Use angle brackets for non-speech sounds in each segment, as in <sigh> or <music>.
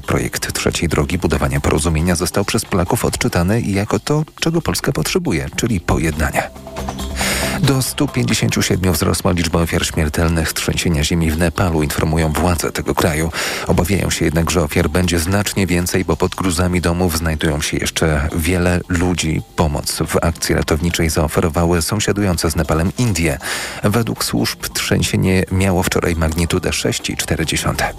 Projekt trzeciej drogi budowania porozumienia został przez Polaków odczytany jako to, czego Polska potrzebuje, czyli pojednania. Do 157 wzrosła liczba ofiar śmiertelnych trzęsienia ziemi w Nepalu, informują władze tego kraju. Obawiają się jednak, że ofiar będzie znacznie więcej, bo pod gruzami domów znajdują się jeszcze wiele ludzi. Pomoc w akcji ratowniczej zaoferowały sąsiadujące z Nepalem Indie. Według służb trzęsienie miało wczoraj magnitudę 6,4.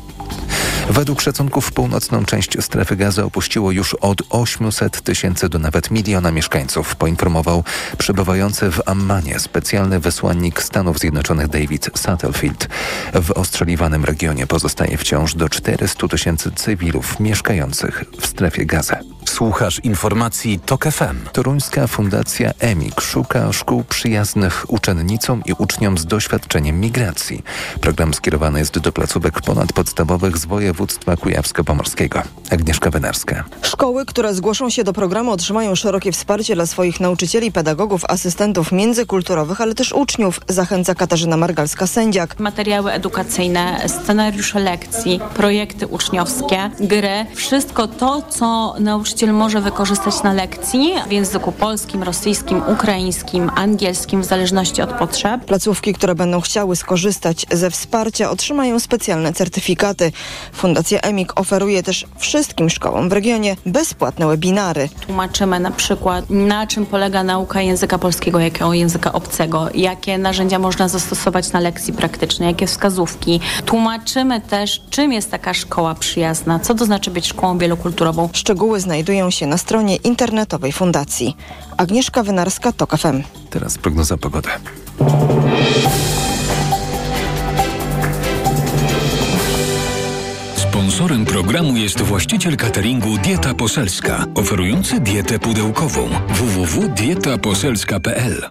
Według szacunków północną część strefy gazy opuściło już od 800 tysięcy do nawet miliona mieszkańców, poinformował przebywający w Ammanie specjalny wysłannik Stanów Zjednoczonych David Satterfield. W ostrzeliwanym regionie pozostaje wciąż do 400 tysięcy cywilów mieszkających w strefie gazy. Słuchasz informacji TOK FM. Toruńska Fundacja EMIK szuka szkół przyjaznych uczennicom i uczniom z doświadczeniem migracji. Program skierowany jest do placówek ponadpodstawowych z województwa kujawsko-pomorskiego. Agnieszka Wenarska. Szkoły, które zgłoszą się do programu otrzymają szerokie wsparcie dla swoich nauczycieli, pedagogów, asystentów międzykulturowych, ale też uczniów, zachęca Katarzyna Margalska-Sędziak. Materiały edukacyjne, scenariusze lekcji, projekty uczniowskie, gry, wszystko to, co nauczyciel może wykorzystać na lekcji w języku polskim, rosyjskim, ukraińskim, angielskim, w zależności od potrzeb. Placówki, które będą chciały skorzystać ze wsparcia, otrzymają specjalne certyfikaty. Fundacja EMIK oferuje też wszystkim szkołom w regionie bezpłatne webinary. Tłumaczymy na przykład, na czym polega nauka języka polskiego jako języka obcego, jakie narzędzia można zastosować na lekcji praktycznej, jakie wskazówki. Tłumaczymy też, czym jest taka szkoła przyjazna, co to znaczy być szkołą wielokulturową. Szczegóły znajdują się na stronie internetowej fundacji. Agnieszka Wynarska, TOK FM. Teraz prognoza pogody. Sponsorem programu jest właściciel cateringu Dieta Poselska, oferujący dietę pudełkową www.dietaposelska.pl.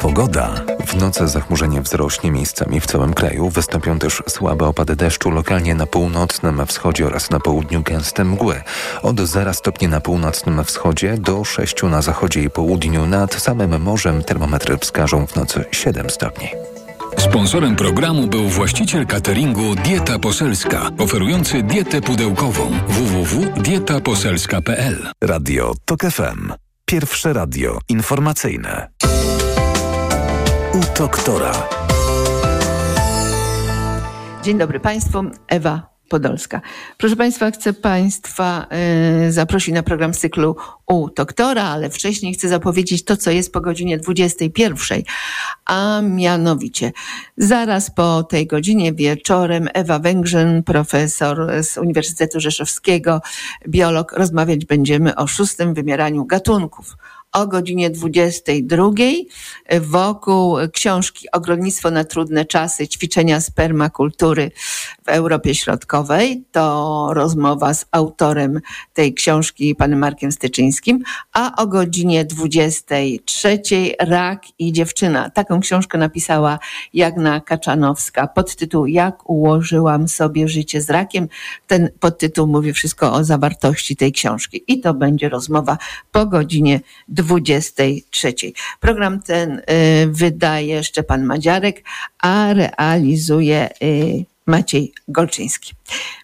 Pogoda. W nocy zachmurzenie wzrośnie miejscami w całym kraju. Wystąpią też słabe opady deszczu, lokalnie na północnym wschodzie oraz na południu gęste mgły. Od 0 stopni na północnym wschodzie do 6 na zachodzie i południu. Nad samym morzem termometry wskażą w nocy 7 stopni. Sponsorem programu był właściciel cateringu Dieta Poselska, oferujący dietę pudełkową www.dietaposelska.pl. Radio TOK FM. Pierwsze radio informacyjne. U doktora. Dzień dobry Państwu, Ewa Podolska. Proszę Państwa, chcę Państwa y, zaprosić na program cyklu u doktora, ale wcześniej chcę zapowiedzieć to, co jest po godzinie 21, a mianowicie zaraz po tej godzinie wieczorem Ewa Węgrzyn, profesor z Uniwersytetu Rzeszowskiego, biolog, rozmawiać będziemy o szóstym wymieraniu gatunków o godzinie 22 wokół książki Ogrodnictwo na trudne czasy, ćwiczenia spermakultury w Europie Środkowej. To rozmowa z autorem tej książki, panem Markiem Styczyńskim, a o godzinie 23 Rak i dziewczyna. Taką książkę napisała Jagna Kaczanowska pod tytuł Jak ułożyłam sobie życie z rakiem. Ten podtytuł mówi wszystko o zawartości tej książki i to będzie rozmowa po godzinie 23. Program ten y, wydaje Szczepan Madziarek, a realizuje y, Maciej Golczyński.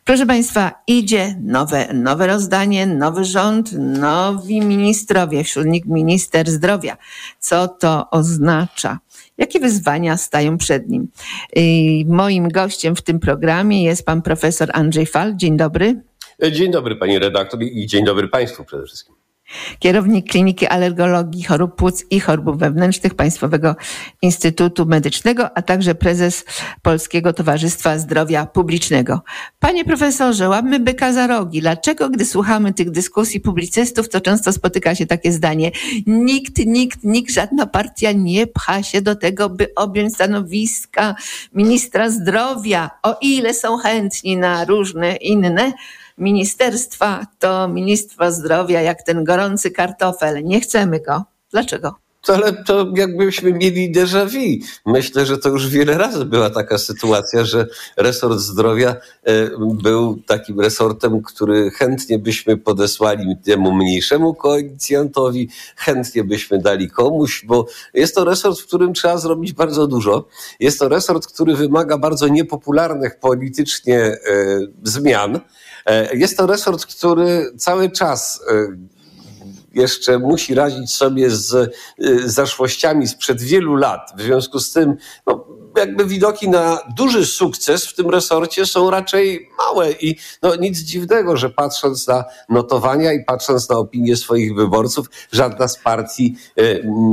Proszę Państwa, idzie nowe, nowe rozdanie, nowy rząd, nowi ministrowie, wśród nich minister zdrowia. Co to oznacza? Jakie wyzwania stają przed nim? Y, moim gościem w tym programie jest pan profesor Andrzej Fal. Dzień dobry. Dzień dobry pani redaktor i dzień dobry państwu przede wszystkim kierownik Kliniki Alergologii Chorób Płuc i Chorób Wewnętrznych Państwowego Instytutu Medycznego, a także prezes Polskiego Towarzystwa Zdrowia Publicznego. Panie profesorze, łapmy byka za rogi. Dlaczego, gdy słuchamy tych dyskusji publicystów, to często spotyka się takie zdanie, nikt, nikt, nikt, żadna partia nie pcha się do tego, by objąć stanowiska ministra zdrowia, o ile są chętni na różne inne ministerstwa to Ministerstwo Zdrowia jak ten gorący kartofel. Nie chcemy go. Dlaczego? ale to jakbyśmy mieli déjà vu. Myślę, że to już wiele razy była taka sytuacja, że resort zdrowia e, był takim resortem, który chętnie byśmy podesłali temu mniejszemu koalicjantowi, chętnie byśmy dali komuś, bo jest to resort, w którym trzeba zrobić bardzo dużo. Jest to resort, który wymaga bardzo niepopularnych politycznie e, zmian. E, jest to resort, który cały czas jeszcze musi radzić sobie z y, zaszłościami sprzed wielu lat. W związku z tym, no, jakby widoki na duży sukces w tym resorcie są raczej małe i no, nic dziwnego, że patrząc na notowania i patrząc na opinię swoich wyborców, żadna z partii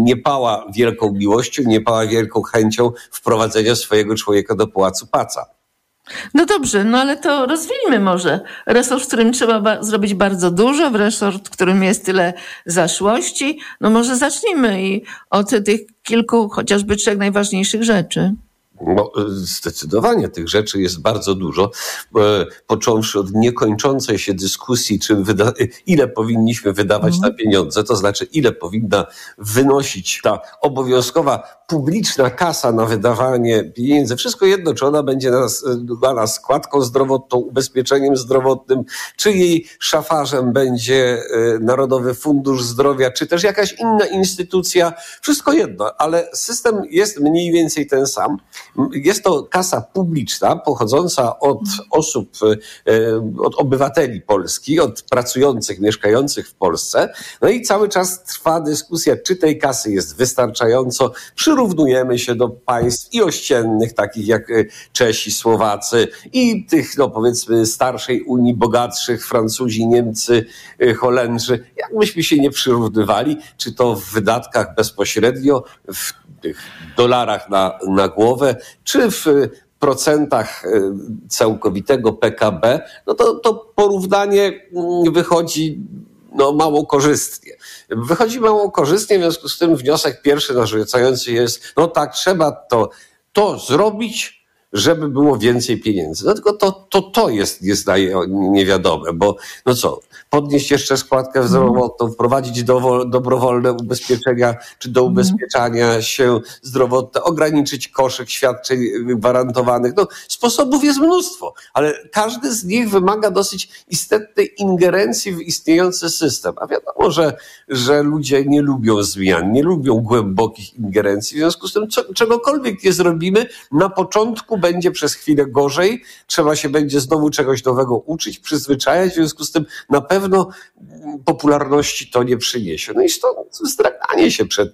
nie pała wielką miłością, nie pała wielką chęcią wprowadzenia swojego człowieka do pałacu paca. No dobrze, no ale to rozwijmy może. Resort, w którym trzeba ba zrobić bardzo dużo, w resort, w którym jest tyle zaszłości. No może zacznijmy i od tych kilku, chociażby trzech najważniejszych rzeczy. No, zdecydowanie tych rzeczy jest bardzo dużo, e, począwszy od niekończącej się dyskusji, czy ile powinniśmy wydawać na pieniądze, to znaczy ile powinna wynosić ta obowiązkowa publiczna kasa na wydawanie pieniędzy. Wszystko jedno, czy ona będzie na składką zdrowotną, ubezpieczeniem zdrowotnym, czy jej szafarzem będzie e, Narodowy Fundusz Zdrowia, czy też jakaś inna instytucja. Wszystko jedno, ale system jest mniej więcej ten sam. Jest to kasa publiczna pochodząca od osób, e, od obywateli Polski, od pracujących, mieszkających w Polsce. No i cały czas trwa dyskusja, czy tej kasy jest wystarczająco. Przyrównujemy się do państw i ościennych, takich jak e, Czesi, Słowacy i tych, no powiedzmy, starszej Unii, bogatszych, Francuzi, Niemcy, e, Holendrzy. Jakbyśmy się nie przyrównywali, czy to w wydatkach bezpośrednio, w tych dolarach na, na głowę, czy w procentach e, całkowitego PKB, no to, to porównanie mm, wychodzi no, mało korzystnie. Wychodzi mało korzystnie, w związku z tym wniosek pierwszy narzucający jest, no tak, trzeba to, to zrobić, żeby było więcej pieniędzy. No tylko to, to, to jest, jest niewiadome, bo no co, podnieść jeszcze składkę zdrowotną, wprowadzić do, dobrowolne ubezpieczenia, czy do mhm. ubezpieczania się zdrowotne, ograniczyć koszyk świadczeń gwarantowanych. No, sposobów jest mnóstwo, ale każdy z nich wymaga dosyć istotnej ingerencji w istniejący system. A wiadomo, że, że ludzie nie lubią zmian, nie lubią głębokich ingerencji. W związku z tym, co, czegokolwiek nie zrobimy, na początku będzie przez chwilę gorzej, trzeba się będzie znowu czegoś nowego uczyć, przyzwyczajać. W związku z tym, na pewno popularności to nie przyniesie. No i stąd zdraganie się przed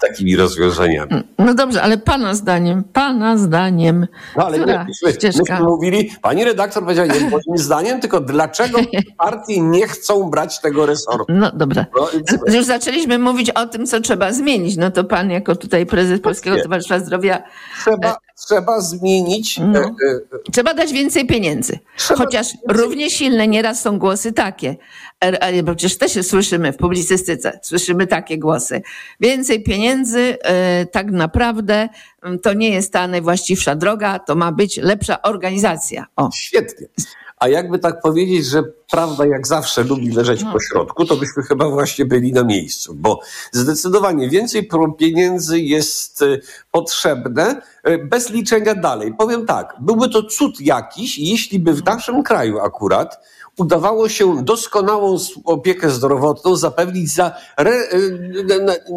takimi rozwiązaniami. No dobrze, ale pana zdaniem, pana zdaniem, no, ale która myśmy, ścieżka? Myśmy mówili, pani redaktor powiedziała nie moim zdaniem, tylko dlaczego <laughs> partie nie chcą brać tego resortu. No dobra. No, Już zaczęliśmy mówić o tym, co trzeba zmienić. No to pan jako tutaj prezes Polskiego Towarzystwa Zdrowia... Trzeba, trzeba zmienić. No. E, e, trzeba dać więcej pieniędzy. Chociaż równie silne nieraz są głosy takie. E, bo przecież też słyszymy w publicystyce, słyszymy takie głosy. Więcej pieniędzy, tak naprawdę to nie jest ta najwłaściwsza droga, to ma być lepsza organizacja. O. Świetnie. A jakby tak powiedzieć, że prawda jak zawsze lubi leżeć no. po środku, to byśmy chyba właśnie byli na miejscu, bo zdecydowanie więcej pieniędzy jest y, potrzebne y, bez liczenia dalej. Powiem tak, byłby to cud jakiś, jeśli by w naszym kraju akurat udawało się doskonałą opiekę zdrowotną zapewnić za re, e,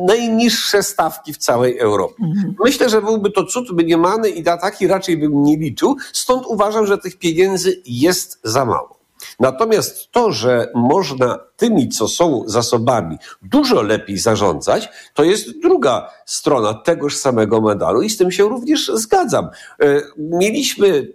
najniższe stawki w całej Europie. Mhm. Myślę, że byłby to cud mniemany i na taki raczej bym nie liczył, stąd uważam, że tych pieniędzy jest za mało. Natomiast to, że można tymi, co są zasobami, dużo lepiej zarządzać, to jest druga strona tegoż samego medalu i z tym się również zgadzam. E, mieliśmy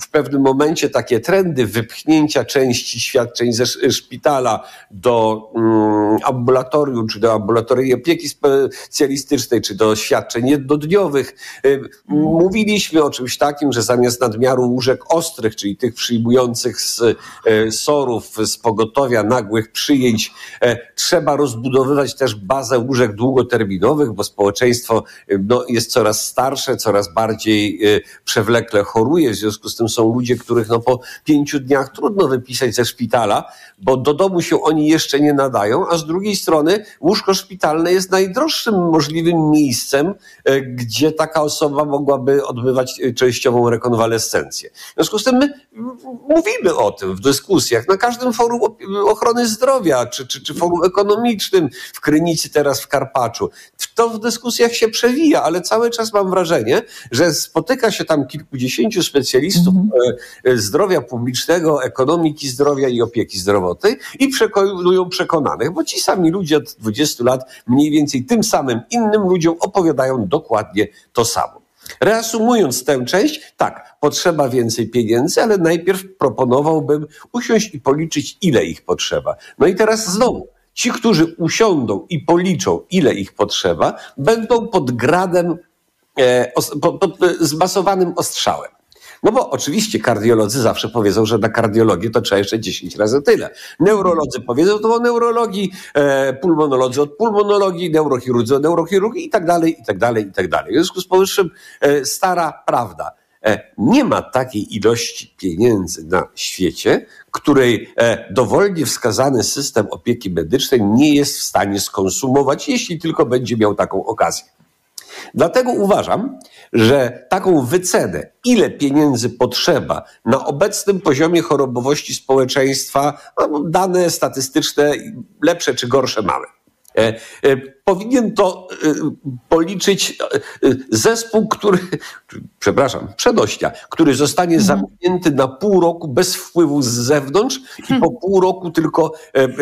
w pewnym momencie takie trendy wypchnięcia części świadczeń ze szpitala do mm, ambulatorium, czy do ambulatoryjnej opieki specjalistycznej, czy do świadczeń jednodniowych. E, mówiliśmy o czymś takim, że zamiast nadmiaru łóżek ostrych, czyli tych przyjmujących z e, sorów, z pogotowia nagłych przyjęć. E, trzeba rozbudowywać też bazę łóżek długoterminowych, bo społeczeństwo e, no, jest coraz starsze, coraz bardziej e, przewlekle choruje. W związku z tym są ludzie, których no, po pięciu dniach trudno wypisać ze szpitala, bo do domu się oni jeszcze nie nadają, a z drugiej strony łóżko szpitalne jest najdroższym możliwym miejscem, gdzie taka osoba mogłaby odbywać częściową rekonwalescencję. W związku z tym my mówimy o tym w dyskusjach na każdym forum ochrony zdrowia, czy, czy, czy forum ekonomicznym w Krynicy, teraz w Karpaczu. To w dyskusjach się przewija, ale cały czas mam wrażenie, że spotyka się tam kilkudziesięciu specjalistów mm-hmm. zdrowia publicznego, ekonomiki zdrowia i opieki zdrowotnej i przekonują przekonanych, bo ci sami ludzie od 20 lat mniej więcej tym samym innym ludziom opowiadają dokładnie to samo. Reasumując tę część, tak, potrzeba więcej pieniędzy, ale najpierw proponowałbym usiąść i policzyć, ile ich potrzeba. No i teraz znowu, ci, którzy usiądą i policzą, ile ich potrzeba, będą pod gradem, e, pod, pod zmasowanym ostrzałem. No bo oczywiście kardiolodzy zawsze powiedzą, że na kardiologię to trzeba jeszcze 10 razy tyle. Neurolodzy powiedzą to o neurologii, e, pulmonolodzy od pulmonologii, neurochirurdzy od neurochirurgii i tak dalej, i tak dalej, i tak dalej. W związku z powyższym e, stara prawda. E, nie ma takiej ilości pieniędzy na świecie, której e, dowolnie wskazany system opieki medycznej nie jest w stanie skonsumować, jeśli tylko będzie miał taką okazję. Dlatego uważam, że taką wycenę, ile pieniędzy potrzeba na obecnym poziomie chorobowości społeczeństwa, no, dane statystyczne lepsze czy gorsze mamy. E, e, powinien to e, policzyć zespół, który, przepraszam, przedościa, który zostanie mhm. zamknięty na pół roku bez wpływu z zewnątrz i po hmm. pół roku tylko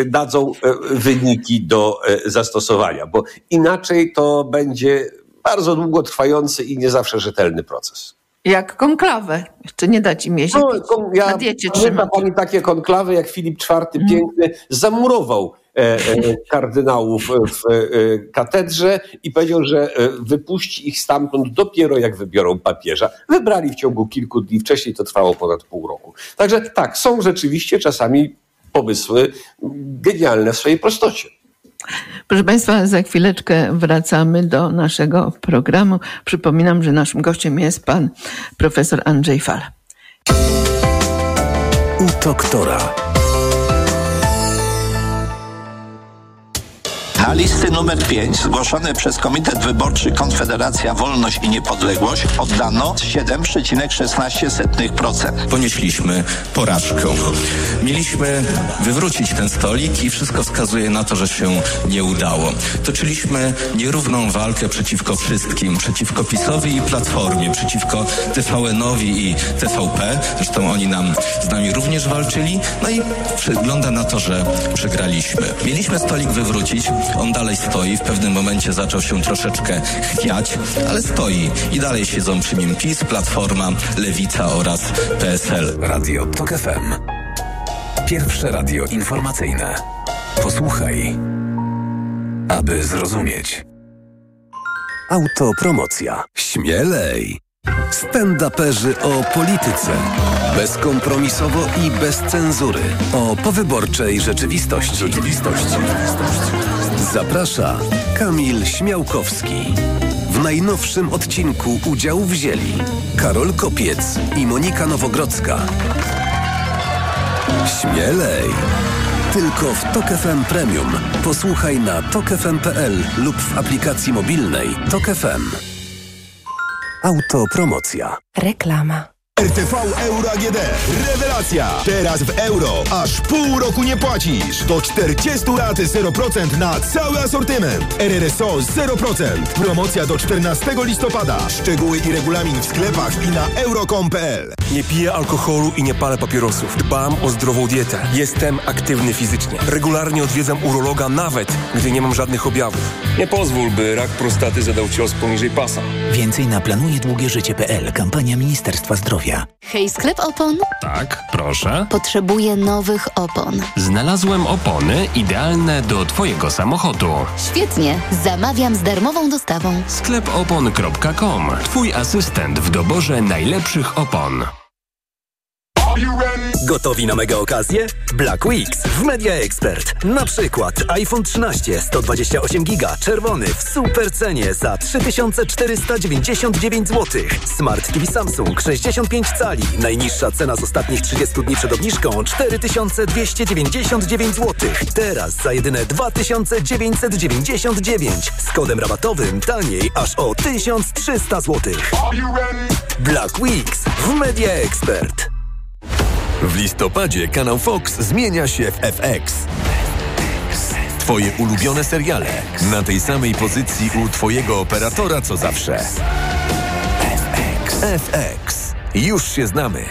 dadzą wyniki do zastosowania, bo inaczej to będzie bardzo długotrwający i nie zawsze rzetelny proces. Jak konklawę. Jeszcze nie dać im jeździć. No, ja na diecie pani takie konklawy, jak Filip IV mm. piękny zamurował kardynałów w e, katedrze i powiedział, że e, wypuści ich stamtąd dopiero jak wybiorą papieża. Wybrali w ciągu kilku dni, wcześniej to trwało ponad pół roku. Także tak, są rzeczywiście czasami pomysły genialne w swojej prostocie. Proszę Państwa, za chwileczkę wracamy do naszego programu. Przypominam, że naszym gościem jest pan profesor Andrzej Fal. U doktora. Na listy numer 5 zgłoszone przez Komitet Wyborczy Konfederacja Wolność i Niepodległość oddano 7,16%. Ponieśliśmy porażkę. Mieliśmy wywrócić ten stolik i wszystko wskazuje na to, że się nie udało. Toczyliśmy nierówną walkę przeciwko wszystkim, przeciwko PiSowi i Platformie, przeciwko TVN-owi i TVP. Zresztą oni nam z nami również walczyli. No i wygląda na to, że przegraliśmy. Mieliśmy stolik wywrócić, on dalej stoi, w pewnym momencie zaczął się troszeczkę chwiać, ale stoi i dalej siedzą przy nim PiS, Platforma, Lewica oraz PSL. Radio TOK FM. Pierwsze radio informacyjne. Posłuchaj, aby zrozumieć. Autopromocja. Śmielej! Stand-uperzy o polityce. Bezkompromisowo i bez cenzury. O powyborczej rzeczywistości. Rzeczywistości. Zaprasza Kamil Śmiałkowski. W najnowszym odcinku udział wzięli Karol Kopiec i Monika Nowogrodzka. Śmielej! Tylko w Tok FM Premium. Posłuchaj na tokefm.pl lub w aplikacji mobilnej Tok FM. Autopromocja. Reklama. RTV Euro AGD. Rewelacja! Teraz w euro aż pół roku nie płacisz. Do 40 lat 0% na cały asortyment. RRSO 0%. Promocja do 14 listopada. Szczegóły i regulamin w sklepach i na euro.com.pl. Nie piję alkoholu i nie palę papierosów. Dbam o zdrową dietę. Jestem aktywny fizycznie. Regularnie odwiedzam urologa nawet, gdy nie mam żadnych objawów. Nie pozwól, by rak prostaty zadał cios poniżej pasa. Więcej na planujedługieżycie.pl. Kampania Ministerstwa Zdrowia. Hej, sklep opon? Tak, proszę. Potrzebuję nowych opon. Znalazłem opony idealne do Twojego samochodu. Świetnie, zamawiam z darmową dostawą. Sklepopon.com. Twój asystent w doborze najlepszych opon. Gotowi na mega okazję? Black Weeks w Media Expert. Na przykład iPhone 13 128 giga czerwony w super cenie za 3499 zł. Smart TV Samsung 65 cali. Najniższa cena z ostatnich 30 dni przed obniżką 4299 zł. Teraz za jedyne 2999 z kodem rabatowym taniej aż o 1300 zł. Black Weeks w Media Expert. W listopadzie kanał Fox zmienia się w FX. Twoje ulubione seriale na tej samej pozycji u Twojego operatora co zawsze. FX. Już się znamy.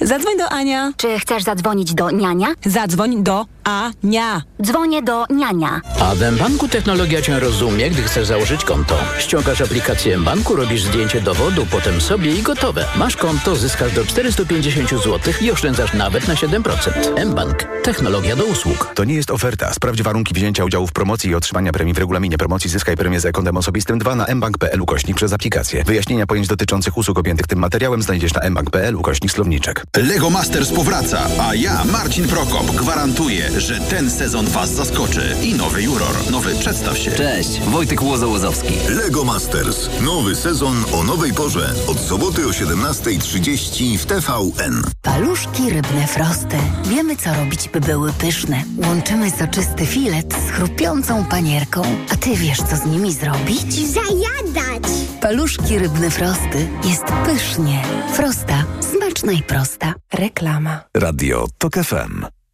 Zadzwoń do Ania. Czy chcesz zadzwonić do niania? Zadzwoń do Ania. Dzwonię do niania. A w mBanku technologia Cię rozumie, gdy chcesz założyć konto. Ściągasz aplikację mBanku, robisz zdjęcie dowodu, potem sobie i gotowe. Masz konto, zyskasz do 450 zł i oszczędzasz nawet na 7%. mBank. Technologia do usług. To nie jest oferta. Sprawdź warunki wzięcia udziału w promocji i otrzymania premii w regulaminie promocji. Zyskaj premię za kontem osobistym 2 na mbank.pl ukośnik przez aplikację. Wyjaśnienia pojęć dotyczących usług objętych tym materiałem znajdziesz na mbank.pl ukośnik słowniczek. Lego Masters powraca, a ja, Marcin Prokop, gwarantuję, że ten sezon Was zaskoczy. I nowy juror. Nowy przedstaw się. Cześć, Wojtek Łozo-Łozowski. Lego Masters. Nowy sezon o nowej porze. Od soboty o 17.30 w TVN. Paluszki rybne frosty. Wiemy, co robić, by były pyszne. Łączymy soczysty filet z chrupiącą panierką. A ty wiesz, co z nimi zrobić? Zajadać! Paluszki rybne frosty. Jest pysznie. Frosta. Smaczna i prosta. Reklama. Radio TOK FM.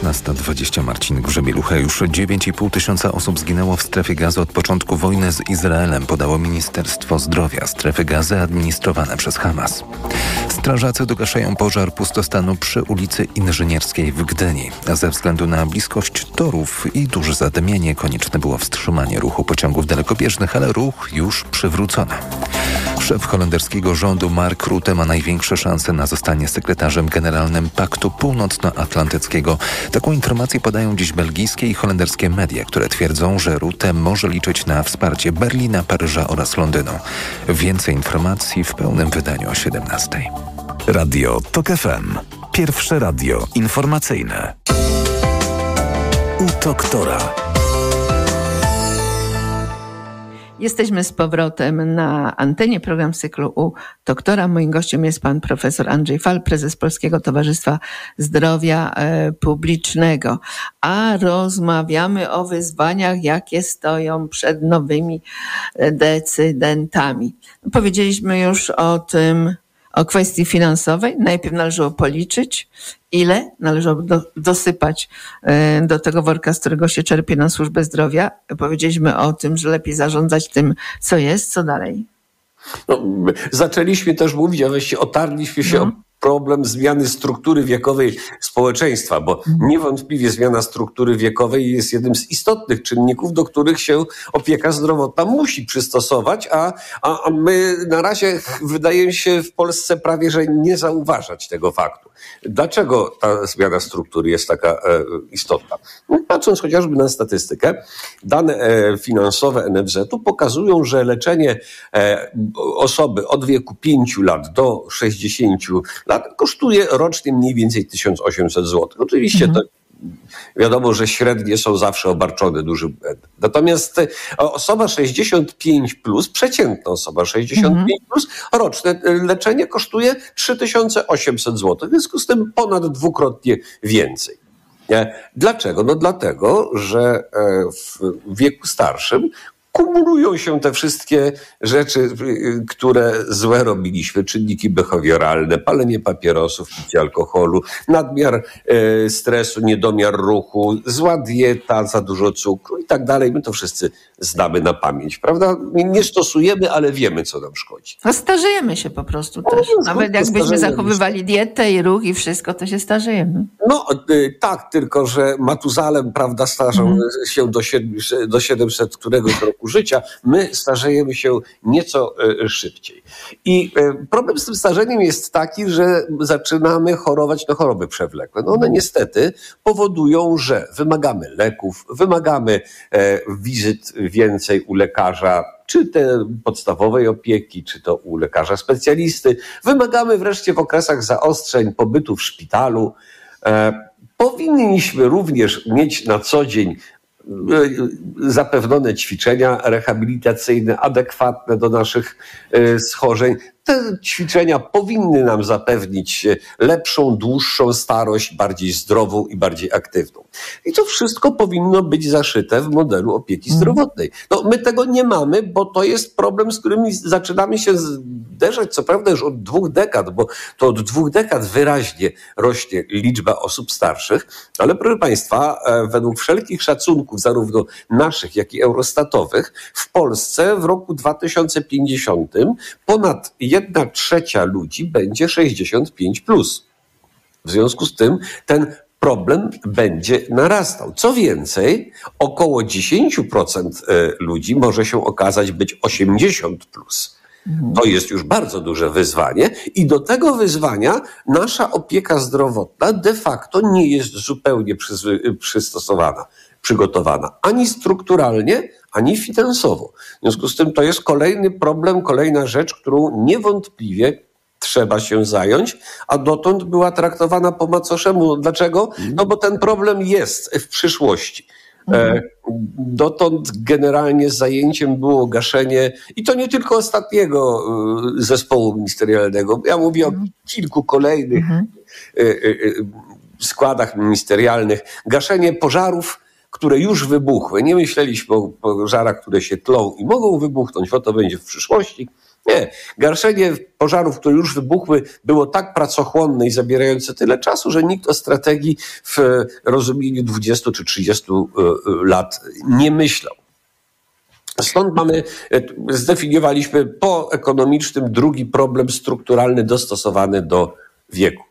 Szesnasta dwadzieścia Marcin Grzebielucha. Już 9,5 tysiąca osób zginęło w strefie gazy od początku wojny z Izraelem, podało Ministerstwo Zdrowia. Strefy gazy administrowane przez Hamas. Strażacy dogaszają pożar pustostanu przy ulicy Inżynierskiej w Gdyni. Ze względu na bliskość torów i duże zadymienie konieczne było wstrzymanie ruchu pociągów dalekobieżnych, ale ruch już przywrócono. Szef holenderskiego rządu Mark Rutte ma największe szanse na zostanie sekretarzem generalnym Paktu Północnoatlantyckiego. Taką informację podają dziś belgijskie i holenderskie media, które twierdzą, że Rutte może liczyć na wsparcie Berlina, Paryża oraz Londynu. Więcej informacji w pełnym wydaniu o 17. Radio TOK FM. Pierwsze radio informacyjne. U doktora. Jesteśmy z powrotem na antenie program cyklu U doktora. Moim gościem jest pan profesor Andrzej Fal, prezes Polskiego Towarzystwa Zdrowia e, Publicznego. A rozmawiamy o wyzwaniach, jakie stoją przed nowymi e, decydentami. Powiedzieliśmy już o tym, o kwestii finansowej. Najpierw należało policzyć, ile należało do, dosypać y, do tego worka, z którego się czerpie na służbę zdrowia. Powiedzieliśmy o tym, że lepiej zarządzać tym, co jest, co dalej. No, zaczęliśmy też mówić, a właściwie otarliśmy się No. Problem zmiany struktury wiekowej społeczeństwa, bo niewątpliwie zmiana struktury wiekowej jest jednym z istotnych czynników, do których się opieka zdrowotna musi przystosować, a, a, a my na razie wydaje się w Polsce prawie, że nie zauważać tego faktu. Dlaczego ta zmiana struktury jest taka e, istotna? No, patrząc chociażby na statystykę, dane e, finansowe NFZ-u pokazują, że leczenie e, osoby od wieku 5 lat do 60 lat kosztuje rocznie mniej więcej 1800 zł. Oczywiście to Wiadomo, że średnie są zawsze obarczone dużym błędem. Natomiast e, osoba 65 plus, przeciętna osoba 65 plus, roczne e, leczenie kosztuje 3800 zł. W związku z tym ponad dwukrotnie więcej. Nie? Dlaczego? No dlatego, że e, w wieku starszym kumulują się te wszystkie rzeczy, y, które złe robiliśmy, czynniki behawioralne, palenie papierosów, picie alkoholu, nadmiar e, stresu, niedomiar ruchu, zła dieta, za dużo cukru i tak dalej. My to wszyscy znamy na pamięć, prawda? Nie- stosujemy, ale wiemy, co nam szkodzi. No starzejemy się po prostu też. Nawet jakbyśmy zachowywali dietę i ruch i wszystko, to się starzejemy. No y, tak, tylko że Matuzalem, prawda, starzał się do 700, do 700 któregoś roku życia. My starzejemy się nieco e, szybciej. I e, problem z tym starzeniem jest taki, że zaczynamy chorować na choroby przewlekłe. No one niestety powodują, że wymagamy leków, wymagamy e, wizyt więcej u lekarza, czy te podstawowej opieki, czy to u lekarza specjalisty. Wymagamy wreszcie w okresach zaostrzeń pobytu w szpitalu. Powinniśmy również mieć na co dzień zapewnione ćwiczenia rehabilitacyjne adekwatne do naszych e, schorzeń. Te ćwiczenia powinny nam zapewnić e, lepszą, dłuższą starość, bardziej zdrową i bardziej aktywną. I to wszystko powinno być zaszyte w modelu opieki zdrowotnej. No, my tego nie mamy, bo to jest problem, z którym zaczynamy się zderzać, co prawda już od dwóch dekad, bo to od dwóch dekad wyraźnie rośnie liczba osób starszych, ale proszę Państwa, e, według wszelkich szacunków, zarówno naszych, jak i eurostatowych, w Polsce w roku 2050 ponad jedna trzecia ludzi będzie 65 plus. W związku z tym ten problem będzie narastał. Co więcej, około 10% ludzi może się okazać być 80 plus. To jest już bardzo duże wyzwanie i do tego wyzwania nasza opieka zdrowotna de facto nie jest zupełnie przystosowana, przygotowana ani strukturalnie, ani finansowo. W związku z tym to jest kolejny problem, kolejna rzecz, którą niewątpliwie trzeba się zająć, a dotąd była traktowana po macoszemu. Dlaczego? No bo ten problem jest w przyszłości. E, Dotąd generalnie zajęciem było gaszenie, i to nie tylko ostatniego e, zespołu ministerialnego. Ja mówię o kilku kolejnych e, e, składach ministerialnych. Gaszenie pożarów, które już wybuchły. Nie myśleliśmy o pożarach, które się tlą i mogą wybuchnąć, bo to będzie w przyszłości. Nie. Gaszenie pożarów, które już wybuchły, było tak pracochłonne i zabierające tyle czasu, że nikt o strategii w rozumieniu 20 czy 30 lat nie myślał. Stąd mamy, zdefiniowaliśmy po ekonomicznym drugi problem strukturalny dostosowany do wieku.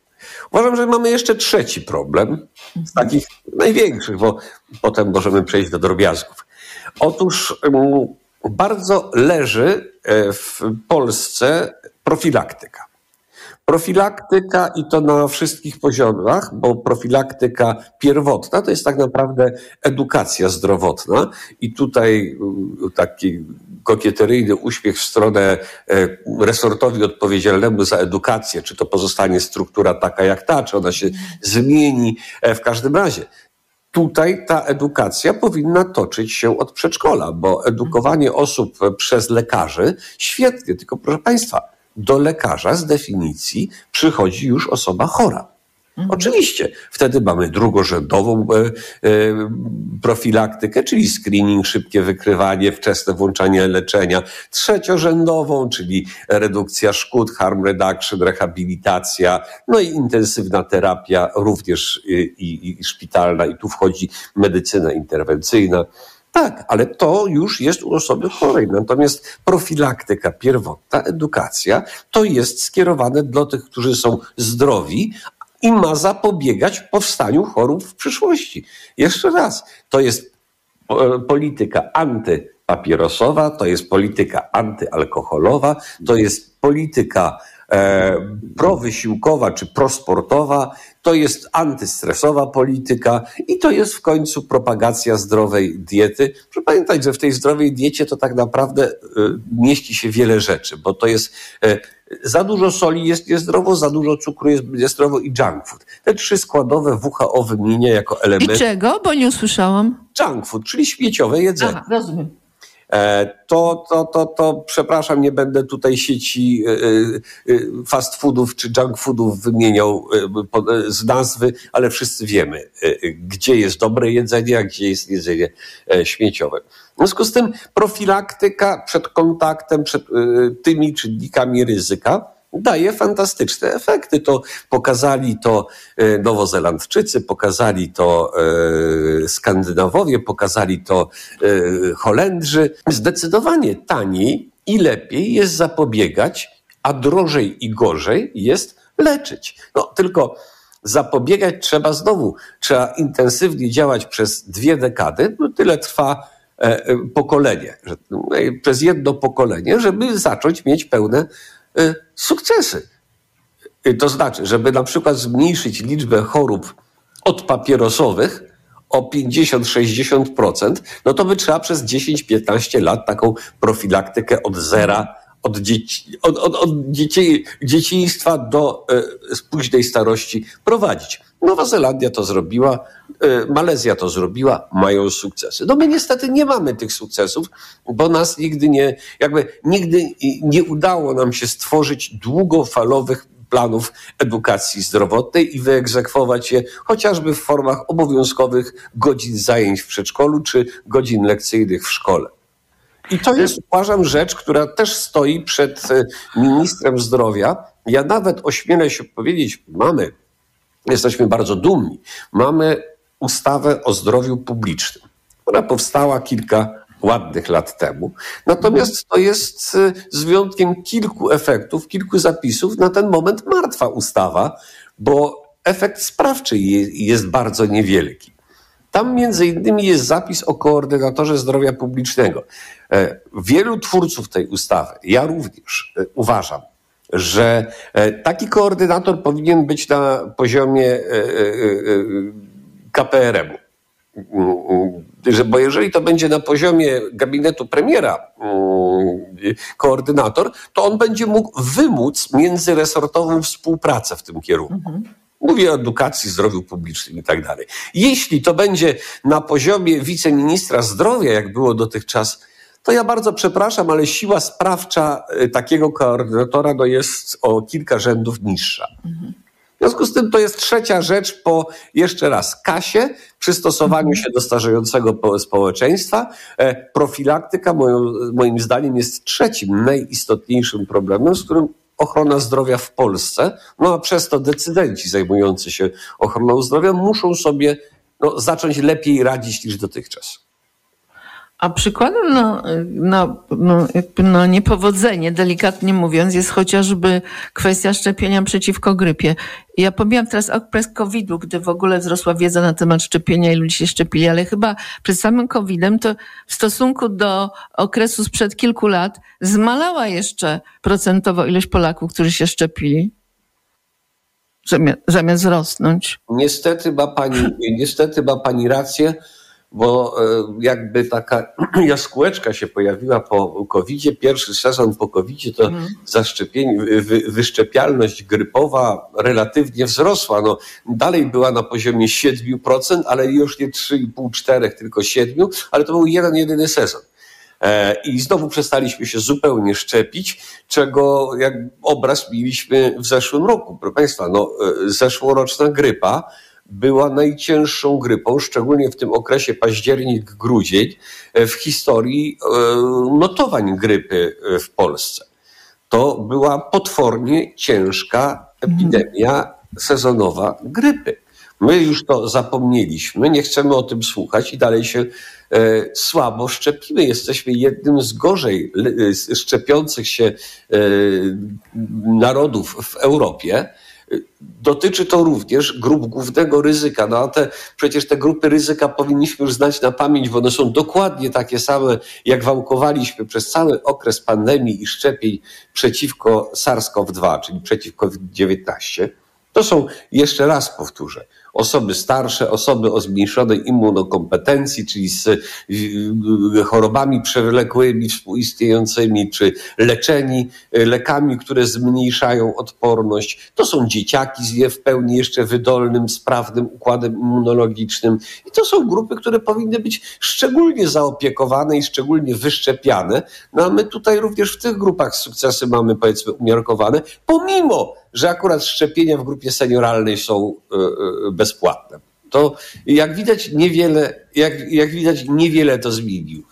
Uważam, że mamy jeszcze trzeci problem, z takich największych, bo potem możemy przejść do drobiazgów. Otóż um, bardzo leży w Polsce profilaktyka. Profilaktyka i to na wszystkich poziomach, bo profilaktyka pierwotna to jest tak naprawdę edukacja zdrowotna i tutaj taki kokieteryjny uśmiech w stronę resortowi odpowiedzialnemu za edukację, czy to pozostanie struktura taka jak ta, czy ona się zmieni. W każdym razie tutaj ta edukacja powinna toczyć się od przedszkola, bo edukowanie osób przez lekarzy świetnie, tylko proszę Państwa, do lekarza z definicji przychodzi już osoba chora. Oczywiście, wtedy mamy drugorzędową e, e, profilaktykę, czyli screening, szybkie wykrywanie, wczesne włączanie leczenia. Trzeciorzędową, czyli redukcja szkód, harm reduction, rehabilitacja, no i intensywna terapia, również i, i, i szpitalna, i tu wchodzi medycyna interwencyjna. Tak, ale to już jest u osoby chorej. Natomiast profilaktyka pierwotna, edukacja, to jest skierowane do tych, którzy są zdrowi, i ma zapobiegać powstaniu chorób w przyszłości. Jeszcze raz, to jest polityka antypapierosowa, to jest polityka antyalkoholowa, to jest polityka e, prowysiłkowa czy prosportowa, to jest antystresowa polityka i to jest w końcu propagacja zdrowej diety. Proszę pamiętać, że w tej zdrowej diecie to tak naprawdę e, mieści się wiele rzeczy, bo to jest e, za dużo soli jest niezdrowo, za dużo cukru jest niezdrowo i junk food. Te trzy składowe WHO wymienia jako element. I czego? Bo nie usłyszałam. Junk food, czyli śmieciowe jedzenie. Aha, rozumiem. To, to, to, to, przepraszam, nie będę tutaj sieci fast foodów czy junk foodów wymieniał z nazwy, ale wszyscy wiemy, gdzie jest dobre jedzenie, a gdzie jest jedzenie śmieciowe. W związku z tym profilaktyka przed kontaktem, przed tymi czynnikami ryzyka daje fantastyczne efekty. To pokazali to Nowozelandczycy, pokazali to Skandynawowie, pokazali to Holendrzy. Zdecydowanie taniej i lepiej jest zapobiegać, a drożej i gorzej jest leczyć. No tylko zapobiegać trzeba znowu, trzeba intensywnie działać przez dwie dekady, no tyle trwa e, e, pokolenie, no, przez jedno pokolenie, żeby zacząć mieć pełne e, sukcesy. To znaczy, żeby na przykład zmniejszyć liczbę chorób odpapierosowych o 50-60%, no to by trzeba przez 10-15 lat taką profilaktykę od zera, od, dzieci, od, od, od dzieci, dzieciństwa do e, późnej starości prowadzić. Nowa Zelandia to zrobiła, e, Malezja to zrobiła, mają sukcesy. No my niestety nie mamy tych sukcesów, bo nas nigdy nie, jakby nigdy nie udało nam się stworzyć długofalowych planów edukacji zdrowotnej i wyegzekwować je chociażby w formach obowiązkowych godzin zajęć w przedszkolu czy godzin lekcyjnych w szkole. I to jest, uważam, rzecz, która też stoi przed e, ministrem zdrowia. Ja nawet ośmielę się powiedzieć, mamy, jesteśmy bardzo dumni, mamy ustawę o zdrowiu publicznym, która powstała kilka ładnych lat temu. Natomiast to jest y, z wyjątkiem kilku efektów, kilku zapisów na ten moment martwa ustawa, bo efekt sprawczy jest bardzo niewielki. Tam między innymi jest zapis o koordynatorze zdrowia publicznego. E, wielu twórców tej ustawy, ja również e, uważam, że e, taki koordynator powinien być na poziomie KPRM-u że, bo jeżeli to będzie na poziomie gabinetu premiera mm, koordynator, to on będzie mógł wymóc międzyresortową współpracę w tym kierunku. Mhm. Mówię o edukacji, zdrowiu publicznym i tak dalej. Jeśli to będzie na poziomie wiceministra zdrowia, jak było dotychczas, to ja bardzo przepraszam, ale siła sprawcza y, takiego koordynatora no jest o kilka rzędów niższa. W związku z tym to jest trzecia rzecz po jeszcze raz kasie, przystosowaniu się do starzejącego społeczeństwa. E, profilaktyka moim, moim zdaniem jest trzecim najistotniejszym problemem, z którym ochrona zdrowia w Polsce, no a przez to decydenci zajmujący się ochroną zdrowia muszą sobie no, zacząć lepiej radzić niż dotychczas. A przykładem na, na, no, na niepowodzenie, delikatnie mówiąc, jest chociażby kwestia szczepienia przeciwko grypie. Ja pomijam teraz okres COVID-u, gdy w ogóle wzrosła wiedza na temat szczepienia i ludzie się szczepili, ale chyba przed samym COVID-em to w stosunku do okresu sprzed kilku lat zmalała jeszcze procentowo ilość Polaków, którzy się szczepili zamiast rosnąć. Niestety ma pani, niestety ma pani rację bo e, jakby taka <clears throat> jaskółeczka się pojawiła po covid Pierwszy sezon po covid to mm. zaszczepienie, wyszczepialność grypowa relatywnie wzrosła. No, dalej była na poziomie 7%, ale już nie 3,5-4, tylko 7, ale to był jeden, jedyny sezon. E, I znowu przestaliśmy się zupełnie szczepić, czego jak obraz mieliśmy w zeszłym roku. Proszę Państwa, no, e, zeszłoroczna grypa, była najcięższą grypą, szczególnie w tym okresie październik-grudzień, e, w historii e, notowań grypy e, w Polsce. To była potwornie ciężka epidemia sezonowa grypy. My już to zapomnieliśmy, nie chcemy o tym słuchać i dalej się słabo szczepimy. Jesteśmy jednym z gorzej szczepiących się narodów w Europie. Dotyczy to również grup głównego ryzyka. No a te, przecież te grupy ryzyka powinniśmy już znać na pamięć, bo one są dokładnie takie same, jak wałkowaliśmy przez cały okres pandemii i szczepień przeciwko SARS-CoV-2, czyli przeciwko COVID-19. To są, jeszcze raz powtórzę, osoby starsze, osoby o zmniejszonej immunokompetencji, czyli z chorobami przewlekłymi, współistniejącymi, czy leczeni e, lekami, które zmniejszają odporność. To są dzieciaki z nie w pełni jeszcze wydolnym, sprawnym układem immunologicznym. I to są grupy, które powinny być szczególnie zaopiekowane i szczególnie wyszczepiane. No a my tutaj również w tych grupach sukcesy mamy, powiedzmy, umiarkowane, pomimo że akurat szczepienia w grupie senioralnej są e, e, bezpłatne. To jak widać niewiele, jak, jak widać niewiele to zmienił.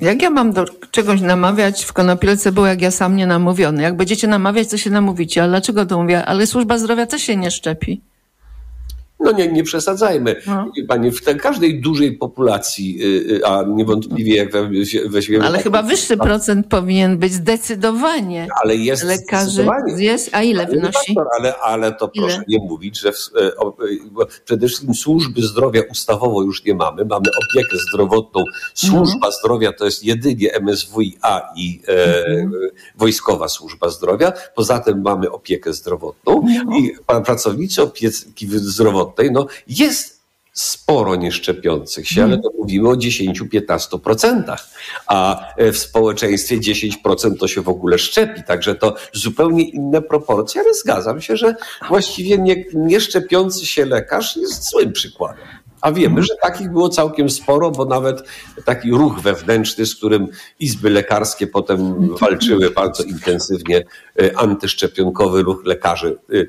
Jak ja mam do czegoś namawiać w konopielce było, jak ja sam nie namówiony. Jak będziecie namawiać, to się namówicie. Ale dlaczego to mówię? Ale służba zdrowia też się nie szczepi. No nie, nie przesadzajmy. Panie, w te, każdej dużej populacji, y, y, a niewątpliwie jak we- weźmiemy... Ale takie- chyba wyższy procent powinien być zdecydowanie. Ale jest Lekarzy jest, a ile wynosi? Ale, ale to Ile? proszę nie mówić, że w, e, o, przede wszystkim służby zdrowia ustawowo już nie mamy. Mamy opiekę zdrowotną. Służba zdrowia to jest jedynie MSWiA i e, Wojskowa Służba Zdrowia. Poza tym mamy opiekę zdrowotną i pa- pracownicy opieki zdrowotnej, no jest sporo nieszczepiących się, ale to mówimy o 10-15%, a e, w społeczeństwie 10% to się w ogóle szczepi, także to zupełnie inne proporcje, ale zgadzam się, że właściwie nie, nieszczepiący się lekarz jest złym przykładem. A wiemy, że takich było całkiem sporo, bo nawet taki ruch wewnętrzny, z którym izby lekarskie potem walczyły bardzo intensywnie, e, antyszczepionkowy ruch lekarzy e,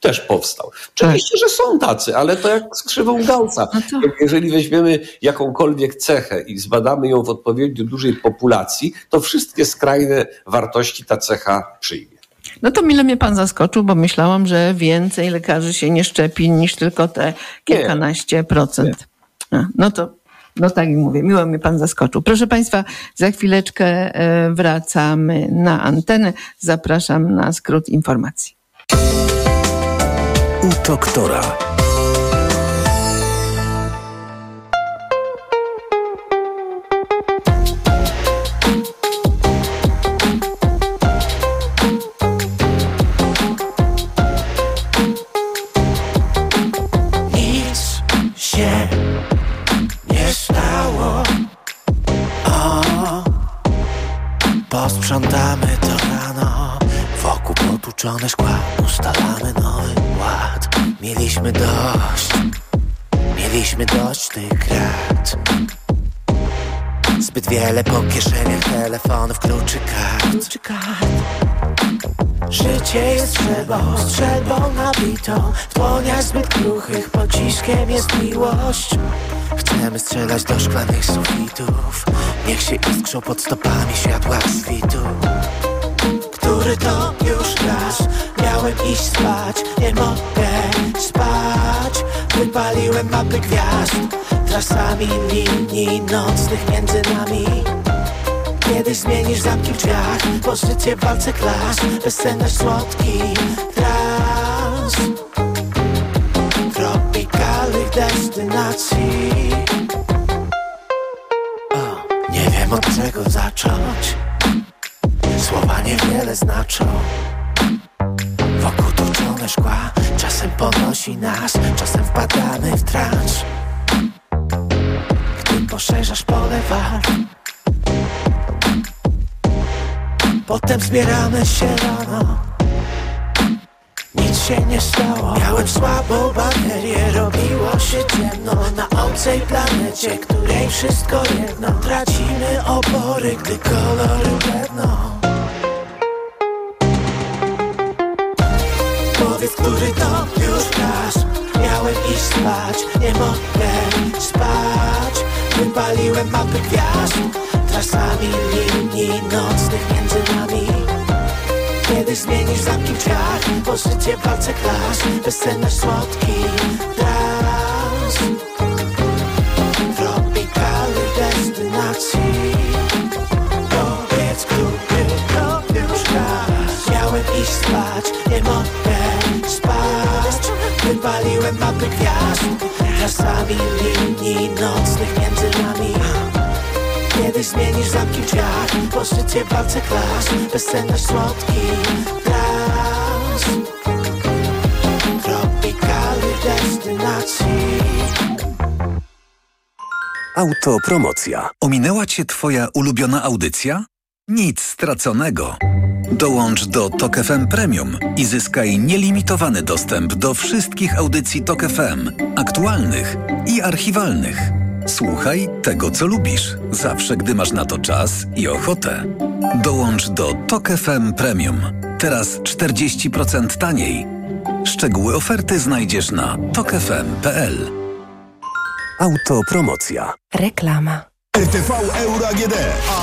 też powstał. Oczywiście, że są tacy, ale to jak z krzywą Gaussa. Jak- Jeżeli weźmiemy jakąkolwiek cechę i zbadamy ją w odpowiednio dużej populacji, to wszystkie skrajne wartości ta cecha przyjmie. No to mile mnie pan zaskoczył, bo myślałam, że więcej lekarzy się nie szczepi niż tylko te kilkanaście procent. A, No to, no tak jak mówię, miło mnie pan zaskoczył. Proszę państwa, za chwileczkę e, wracamy na antenę. Zapraszam na skrót informacji. U doktora. Nic się nie stało. O, posprzątamy to rano. Wokół potłuczone szkła, ustalamy ład. Mieliśmy dość, mieliśmy dość tych krat. Zbyt wiele po kieszeniach, telefonów, kluczy kart. Życie jest strzelbą, strzelbą nabitą. W dłoniach zbyt kruchych, pociskiem jest miłość. Chcemy strzelać do szklanych sufitów. Niech się iskrzą pod stopami światła switu Który to już raz Miałem iść spać, nie mogę spać. Wypaliłem mapy gwiazd. Trasami linii nocnych między nami. Kiedyś zmienisz zamki w drzwiach Pozycję w walce klas. Bezsenność słodki trans Tropikalnych destynacji. Nie wiem od czego zacząć Słowa niewiele znaczą. Wokół tłuczone szkła Czasem ponosi nas Czasem wpadamy w trans Gdy poszerzasz pole walk Potem zbieramy się rano. Nic się nie stało. Miałem słabą baterię Robiło się ciemno. Na obcej planecie Której wszystko jedno. Tracimy opory Gdy kolory bledną Powiedz, który to już raz Miałem iść spać Nie mogę spać. Wypaliłem mapy gwiazd Trasami linii nocnych między nami. Kiedy zmienisz zamki drzwiach Pozycję w walce klas Bezsenność słodki trans Tropikalnych destynacji. Powiedz, który to już raz Miałem iść spać, nie mogę Wypaliłem mapy gwiazd Trasami linii nocnych między nami Kiedyś zmienisz zamki drzwiach Pozycję w walce klas Bezsenność słodki trans Tropikalnych destynacji Autopromocja. Ominęła Cię Twoja ulubiona audycja? Nic straconego. Dołącz do Tok FM Premium i zyskaj nielimitowany dostęp do wszystkich audycji Tok FM, aktualnych i archiwalnych. Słuchaj tego, co lubisz, zawsze gdy masz na to czas i ochotę. Dołącz do Tok FM Premium. Teraz 40% taniej. Szczegóły oferty znajdziesz na tokefm.pl. Autopromocja. Reklama. RTV Euro AGD,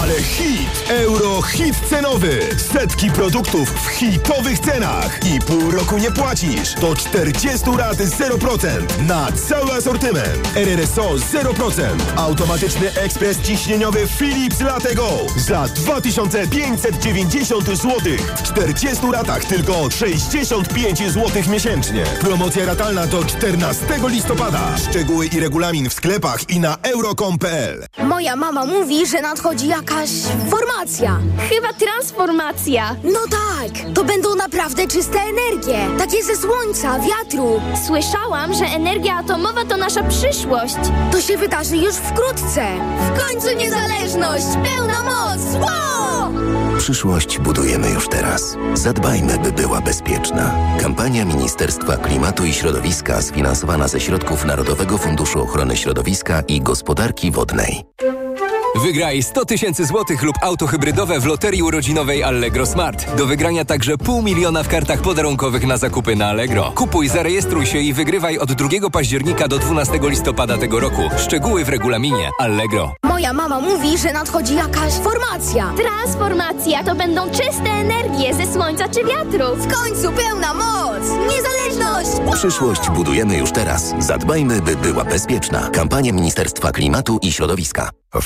ale hit! Euro hit cenowy! Setki produktów w hitowych cenach i pół roku nie płacisz. Do 40 rat 0% na cały asortyment. RRSO 0%. Automatyczny ekspres ciśnieniowy Philips Latego za 2590 zł. W 40 ratach tylko 65 zł miesięcznie. Promocja ratalna do 14 listopada. Szczegóły i regulamin w sklepach i na euro.com.pl. Moja mama mówi, że nadchodzi jakaś formacja. Chyba transformacja. No tak, to będą naprawdę czyste energie. Takie ze słońca, wiatru. Słyszałam, że energia atomowa to nasza przyszłość. To się wydarzy już wkrótce. W końcu niezależność, pełna moc. Wow! Przyszłość budujemy już teraz. Zadbajmy, by była bezpieczna. Kampania Ministerstwa Klimatu i Środowiska sfinansowana ze środków Narodowego Funduszu Ochrony Środowiska i Gospodarki Wodnej. Wygraj 100 tysięcy złotych lub auto hybrydowe w loterii urodzinowej Allegro Smart. Do wygrania także pół miliona w kartach podarunkowych na zakupy na Allegro. Kupuj, zarejestruj się i wygrywaj od 2 października do 12 listopada tego roku. Szczegóły w regulaminie Allegro. Moja mama mówi, że nadchodzi jakaś formacja. Transformacja to będą czyste energie ze słońca czy wiatru. W końcu pełna moc! Niezależność! Przyszłość budujemy już teraz. Zadbajmy, by była bezpieczna. Kampania Ministerstwa Klimatu i Środowiska. W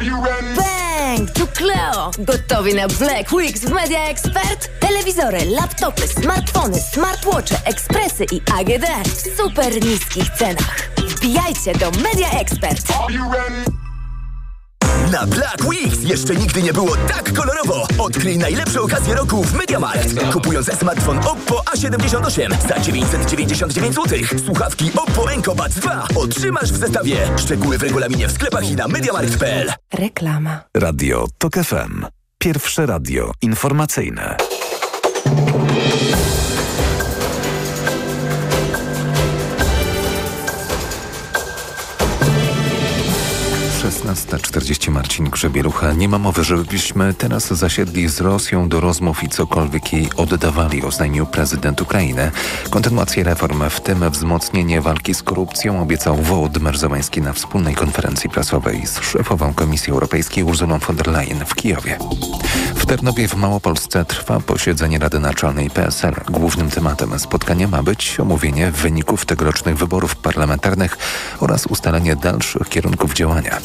Bang! Tu Cleo! Gotowi na Black Weeks w Media Expert? Telewizory, laptopy, smartfony, smartwatche, ekspresy i AGD w super niskich cenach. Wbijajcie do Media Expert! Na Black Weeks jeszcze nigdy nie było tak kolorowo. Odkryj najlepsze okazje roku w MediaMarkt. Kupując smartfon Oppo A78 za 999 zł, słuchawki Oppo Enco Buds 2 otrzymasz w zestawie. Szczegóły w regulaminie w sklepach i na MediaMarkt.pl. Reklama. Radio TOK FM. Pierwsze radio informacyjne. 16.40 Marcin Grzebielucha. Nie ma mowy, żebyśmy teraz zasiedli z Rosją do rozmów i cokolwiek jej oddawali, oznajmił prezydent Ukrainy. Kontynuację reform, w tym wzmocnienie walki z korupcją, obiecał Wołodymyr Zełański na wspólnej konferencji prasowej z szefową Komisji Europejskiej Urzulą von der Leyen w Kijowie. W Ternowie w Małopolsce trwa posiedzenie Rady Naczelnej PSL. Głównym tematem spotkania ma być omówienie wyników tegorocznych wyborów parlamentarnych oraz ustalenie dalszych kierunków działania.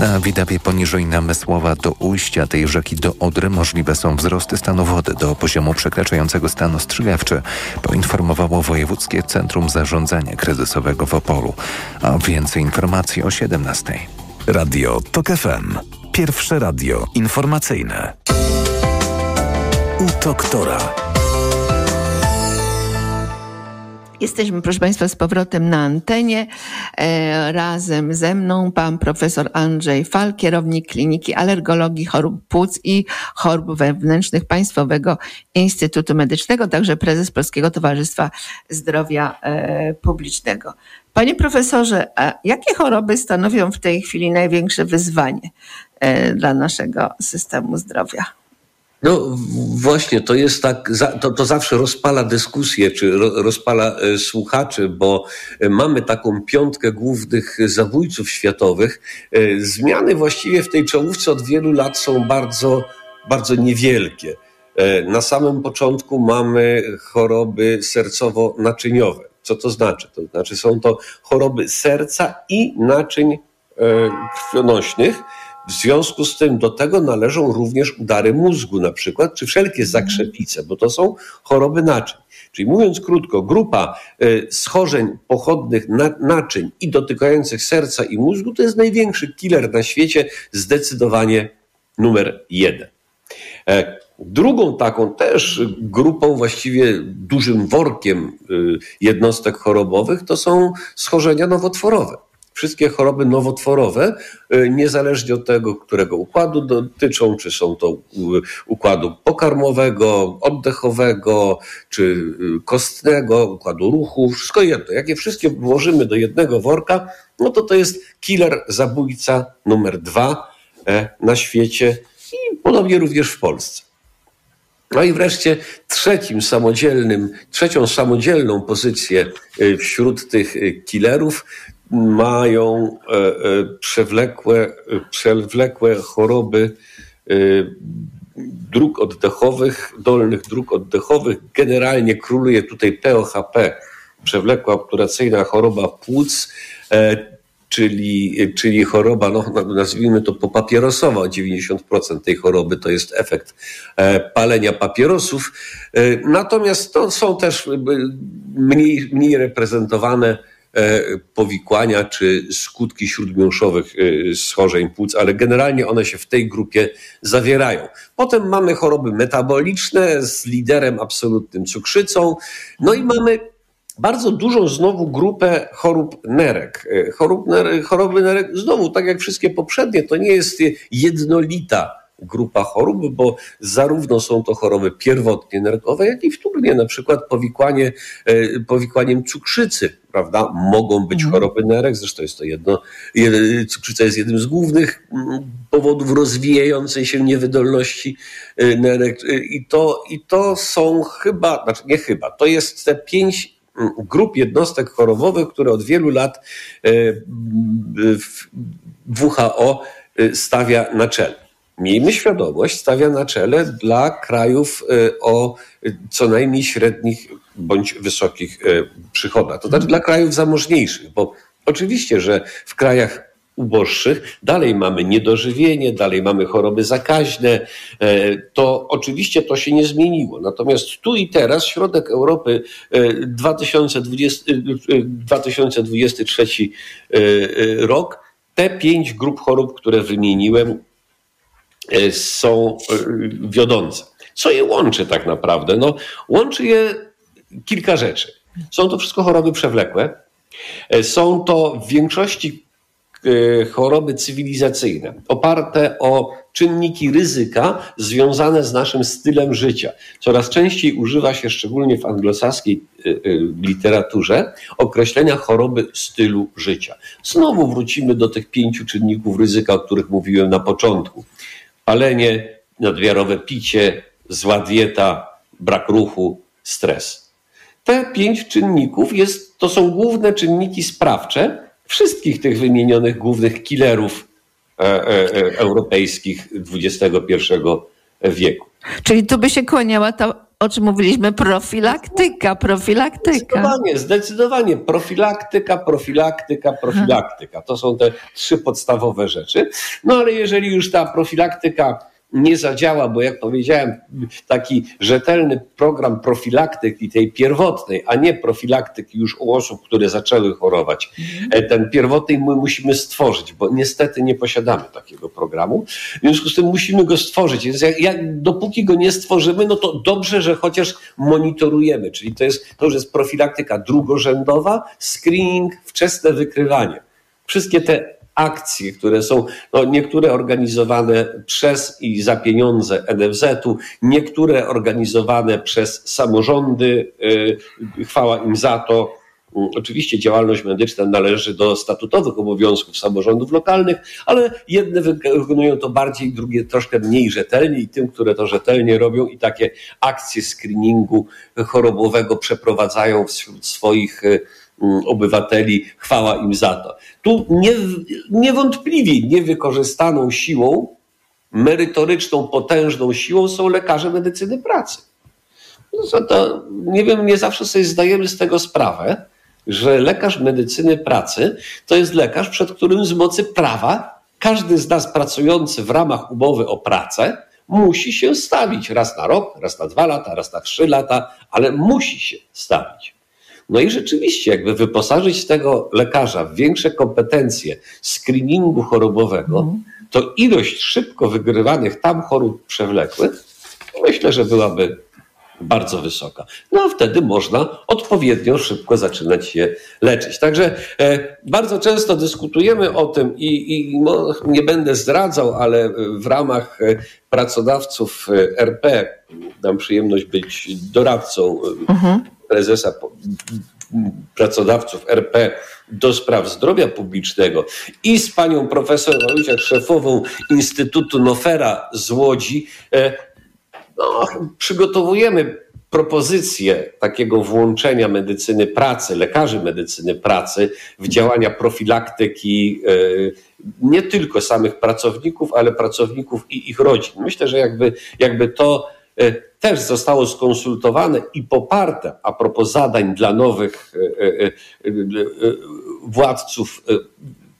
Na Widawie poniżej Namysłowa do ujścia tej rzeki do Odry możliwe są wzrosty stanu wody do poziomu przekraczającego stan ostrzegawczy, poinformowało Wojewódzkie Centrum Zarządzania Kryzysowego w Opolu. A więcej informacji o 17. Radio TOK FM. Pierwsze radio informacyjne. U doktora. Jesteśmy, proszę Państwa, z powrotem na antenie. E, razem ze mną pan profesor Andrzej Fal, kierownik Kliniki Alergologii Chorób Płuc i Chorób Wewnętrznych Państwowego Instytutu Medycznego, także prezes Polskiego Towarzystwa Zdrowia e, Publicznego. Panie profesorze, a jakie choroby stanowią w tej chwili największe wyzwanie dla naszego systemu zdrowia? No właśnie, to jest tak, to, to zawsze rozpala dyskusję, czy rozpala e, słuchaczy, bo e, mamy taką piątkę głównych zabójców światowych. E, zmiany właściwie w tej czołówce od wielu lat są bardzo, bardzo niewielkie. Na samym początku mamy choroby sercowo-naczyniowe. Co to znaczy? To znaczy są to choroby serca i naczyń krwionośnych, w związku z tym do tego należą również udary mózgu na przykład, czy wszelkie zakrzepice, bo to są choroby naczyń. Czyli mówiąc krótko, grupa y, schorzeń pochodnych naczyń i dotykających serca i mózgu to jest największy killer na świecie, zdecydowanie numer jeden. E, drugą taką też grupą, właściwie dużym workiem y, jednostek chorobowych, to są schorzenia nowotworowe. Wszystkie choroby nowotworowe, y, niezależnie od tego, którego układu dotyczą, czy są to układu pokarmowego, oddechowego, czy y, kostnego, układu ruchu, wszystko jedno. Jak je wszystkie włożymy do jednego worka, no to to jest killer, zabójca numer dwa e, na świecie i podobnie również w Polsce. No i wreszcie trzecim samodzielnym, trzecią samodzielną pozycję y, wśród tych killerów mają e, e, przewlekłe, przewlekłe choroby y, dróg oddechowych, dolnych dróg oddechowych. Generalnie króluje tutaj POHP, przewlekła obturacyjna choroba płuc. E, czyli, czyli choroba, no, nazwijmy to popapierosowa, 90% tej choroby to jest efekt e, palenia papierosów. E, natomiast to są też e, mniej, mniej reprezentowane powikłania czy skutki śródmiąższowych schorzeń płuc, ale generalnie one się w tej grupie zawierają. Potem mamy choroby metaboliczne z liderem absolutnym cukrzycą, no i mamy bardzo dużą znowu grupę chorób nerek. E, chorób, choroby nerek, znowu, tak jak wszystkie poprzednie, to nie jest jednolita grupa chorób, bo zarówno są to choroby pierwotnie nerkowe, jak i wtórnie, na przykład powikłanie, e, powikłaniem cukrzycy, prawda? Mogą być mhm. choroby nerek, zresztą jest to jedno, cukrzyca jest jednym z głównych mm, powodów rozwijającej się niewydolności e, nerek i to, i to są chyba, znaczy nie chyba, to jest te pięć grup jednostek chorobowych, które od wielu lat e, WHO e, stawia na czele. Miejmy świadomość, stawia na czele dla krajów e, o co najmniej średnich bądź wysokich przychodach. To znaczy dla krajów zamożniejszych, bo oczywiście, że w krajach uboższych. Dalej mamy niedożywienie, dalej mamy choroby zakaźne. To oczywiście to się nie zmieniło. Natomiast tu i teraz, środek Europy 2020, e, 2023 e, rok, te pięć grup chorób, które wymieniłem, są wiodące. Co je łączy tak naprawdę? No, łączy je kilka rzeczy. Są to wszystko choroby przewlekłe. Są to w większości E, choroby cywilizacyjne, oparte o czynniki ryzyka związane z naszym stylem życia. Coraz częściej używa się, szczególnie w anglosaskiej e, e, literaturze, określenia choroby stylu życia. Znowu wrócimy do tych pięciu czynników ryzyka, o których mówiłem na początku. Palenie, nadmiarowe picie, zła dieta, brak ruchu, stres. Te pięć czynników jest, to są główne czynniki sprawcze, wszystkich tych wymienionych głównych killerów e, e, e, europejskich XXI wieku. Czyli tu by się kłaniała ta, o czym mówiliśmy, profilaktyka, profilaktyka. Zdecydowanie, zdecydowanie. Profilaktyka, profilaktyka, profilaktyka. To są te trzy podstawowe rzeczy. No ale jeżeli już ta profilaktyka nie zadziała, bo jak powiedziałem, taki rzetelny program profilaktyki tej pierwotnej, a nie profilaktyki już u osób, które zaczęły chorować, mhm. ten pierwotny my musimy stworzyć, bo niestety nie posiadamy takiego programu. W związku z tym musimy go stworzyć. Więc jak, jak, dopóki go nie stworzymy, no to dobrze, że chociaż monitorujemy, czyli to, jest, to już jest profilaktyka drugorzędowa, screening, wczesne wykrywanie. Wszystkie te akcje, które są no, niektóre organizowane przez i za pieniądze NFZ-u, niektóre organizowane przez samorządy. Y, chwała im za to. Oczywiście działalność medyczna należy do statutowych obowiązków samorządów lokalnych, ale jedne wykonują to bardziej, drugie troszkę mniej rzetelnie i tym, które to rzetelnie robią i takie akcje screeningu chorobowego przeprowadzają wśród swoich y, obywateli, chwała im za to. Tu nie, niewątpliwie niewykorzystaną siłą, merytoryczną, potężną siłą są lekarze medycyny pracy. No to, nie wiem, nie zawsze sobie zdajemy z tego sprawę, że lekarz medycyny pracy to jest lekarz, przed którym z mocy prawa każdy z nas pracujący w ramach umowy o pracę musi się stawić raz na rok, raz na dwa lata, raz na trzy lata, ale musi się stawić. No i rzeczywiście, jakby wyposażyć tego lekarza w większe kompetencje screeningu chorobowego, mhm. to ilość szybko wygrywanych tam chorób przewlekłych, myślę, że byłaby bardzo wysoka. No a wtedy można odpowiednio szybko zaczynać się leczyć. Także e, bardzo często dyskutujemy o tym i, i no, nie będę zdradzał, ale w ramach e, pracodawców e, RP mam przyjemność być doradcą e, prezesa pracodawców RP do spraw zdrowia publicznego i z panią profesor Waluciak, szefową Instytutu Nofera z Łodzi, e, no, przygotowujemy propozycję takiego włączenia medycyny pracy, lekarzy medycyny pracy w działania profilaktyki e, nie tylko samych pracowników, ale pracowników i ich rodzin. Myślę, że jakby, jakby to e, też zostało skonsultowane i poparte a propos zadań dla nowych e, e, e, władców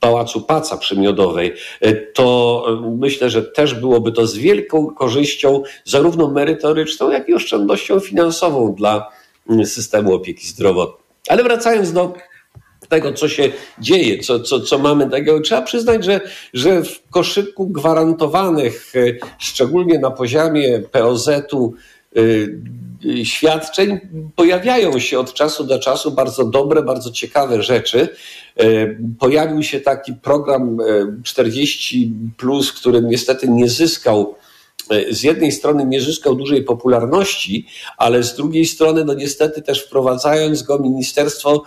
Pałacu Paca Przemiodowej, e, to myślę, że też byłoby to z wielką korzyścią, zarówno merytoryczną, jak i oszczędnością finansową dla mm, systemu opieki zdrowotnej. Ale wracając do tego, co się dzieje, co, co, co mamy takiego, trzeba przyznać, że, że w koszyku gwarantowanych, szczególnie na poziomie POZ-u, świadczeń pojawiają się od czasu do czasu bardzo dobre, bardzo ciekawe rzeczy. E, Pojawił się taki program e, 40, który niestety nie zyskał z jednej strony nie zyskał dużej popularności, ale z drugiej strony, no niestety też wprowadzając go, ministerstwo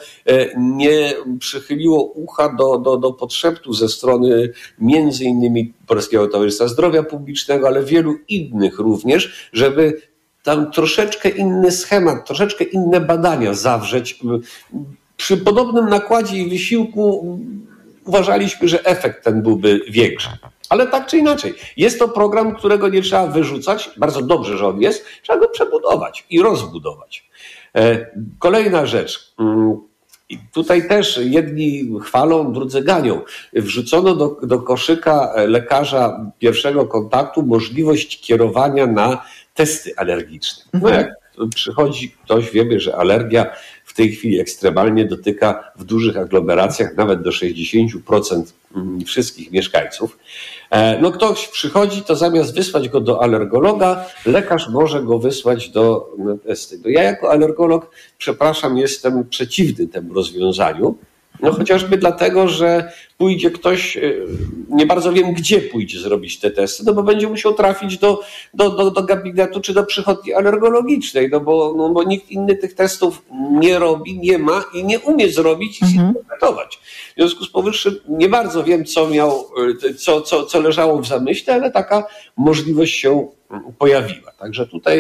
nie przychyliło ucha do, do, do potrzeb tu ze strony między innymi Polskiego Towarzystwa Zdrowia Publicznego, ale wielu innych również, żeby tam troszeczkę inny schemat, troszeczkę inne badania zawrzeć. Przy podobnym nakładzie i wysiłku uważaliśmy, że efekt ten byłby większy. Ale tak czy inaczej, jest to program, którego nie trzeba wyrzucać. Bardzo dobrze, że on jest. Trzeba go przebudować i rozbudować. E, Kolejna rzecz. Mm, i tutaj też jedni chwalą, drudzy ganią. Wrzucono do, do koszyka lekarza pierwszego kontaktu możliwość kierowania na testy alergiczne. No jak przychodzi ktoś, wiemy, że alergia w tej chwili ekstremalnie dotyka w dużych aglomeracjach nawet do 60% mm, wszystkich mieszkańców. E, No ktoś przychodzi, to zamiast wysłać go do alergologa, lekarz może go wysłać do na testy. No ja jako alergolog, przepraszam, jestem przeciwny temu rozwiązaniu. No chociażby dlatego, że pójdzie ktoś, y, nie bardzo wiem gdzie pójdzie zrobić te testy, no bo będzie musiał trafić do, do, do, do gabinetu czy do przychodni alergologicznej, no bo, no bo nikt inny tych testów nie robi, nie ma i nie umie zrobić i zinterpretować. W związku z powyższym nie bardzo wiem, co miał, y, co, co, co leżało w zamyśle, ale taka możliwość się pojawiła. Także tutaj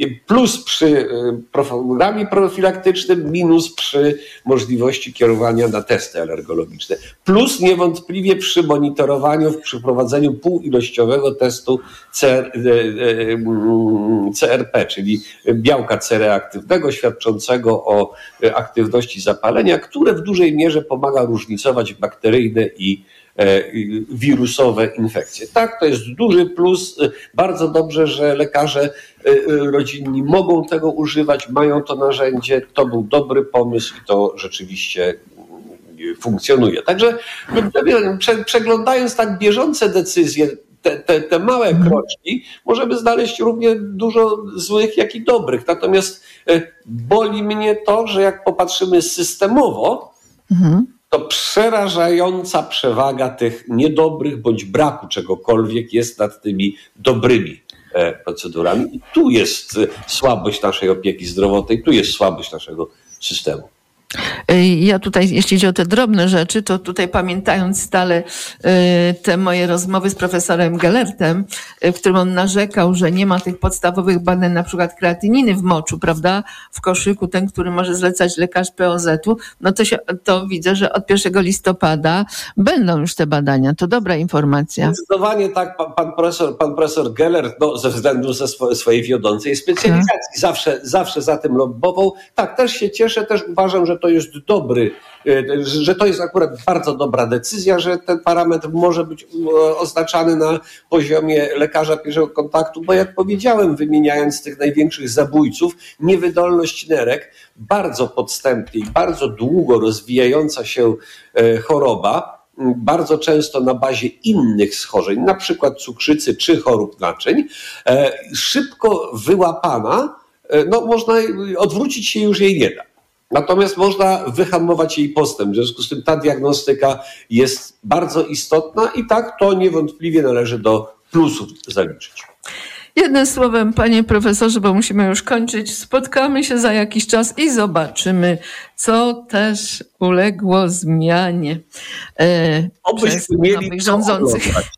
y, plus przy programie profilaktycznym, minus przy możliwości kierowania na testy alergologiczne. Plus niewątpliwie przy monitorowaniu, w przeprowadzeniu półoilościowego testu CR, y, y, mm, CRP, czyli białka C reaktywnego, świadczącego o y, aktywności zapalenia, które w dużej mierze pomaga różnicować bakteryjne i e, wirusowe infekcje. Tak, to jest duży plus. Bardzo dobrze, że lekarze e, e, rodzinni mogą tego używać, mają to narzędzie. To był dobry pomysł i to rzeczywiście funkcjonuje. Także prze- przeglądając tak bieżące decyzje, te, te, te małe kroczki, możemy znaleźć równie dużo złych, jak i dobrych. Natomiast e, boli mnie to, że jak popatrzymy systemowo, to przerażająca przewaga tych niedobrych bądź braku czegokolwiek jest nad tymi dobrymi e, procedurami. I tu jest e, słabość naszej opieki zdrowotnej, tu jest słabość naszego systemu. Y, Ja tutaj, jeśli chodzi o te drobne rzeczy, to tutaj pamiętając stale y, te moje rozmowy z profesorem Gellertem, y, w którym on narzekał, że nie ma tych podstawowych badań, na przykład kreatyniny w moczu, prawda, w koszyku, ten, który może zlecać lekarz POZ-u, no to, się, to widzę, że od 1 listopada będą już te badania. To dobra informacja. Zdecydowanie tak, pan, pan, profesor, pan profesor Geller, no, ze względu ze swo- swojej wiodącej specjalizacji, zawsze, zawsze za tym lobbował. Tak, też się cieszę, też uważam, że to dobry, e, że to jest akurat bardzo dobra decyzja, że ten parametr może być e, oznaczany na poziomie lekarza pierwszego kontaktu, bo jak powiedziałem, wymieniając tych największych zabójców, niewydolność nerek, bardzo podstępnie i bardzo długo rozwijająca się e, choroba, bardzo często na bazie innych schorzeń, na przykład cukrzycy czy chorób naczyń, szybko wyłapana no można odwrócić się już jej nie da. Natomiast można wyhamować jej postęp. W związku z tym ta diagnostyka jest bardzo istotna i tak to niewątpliwie należy do plusów zaliczyć. Jednym słowem, panie profesorze, bo musimy już kończyć, spotkamy się za jakiś czas i zobaczymy, co też uległo zmianie. E, Obyśmy mieli co rządzących. Oglądać.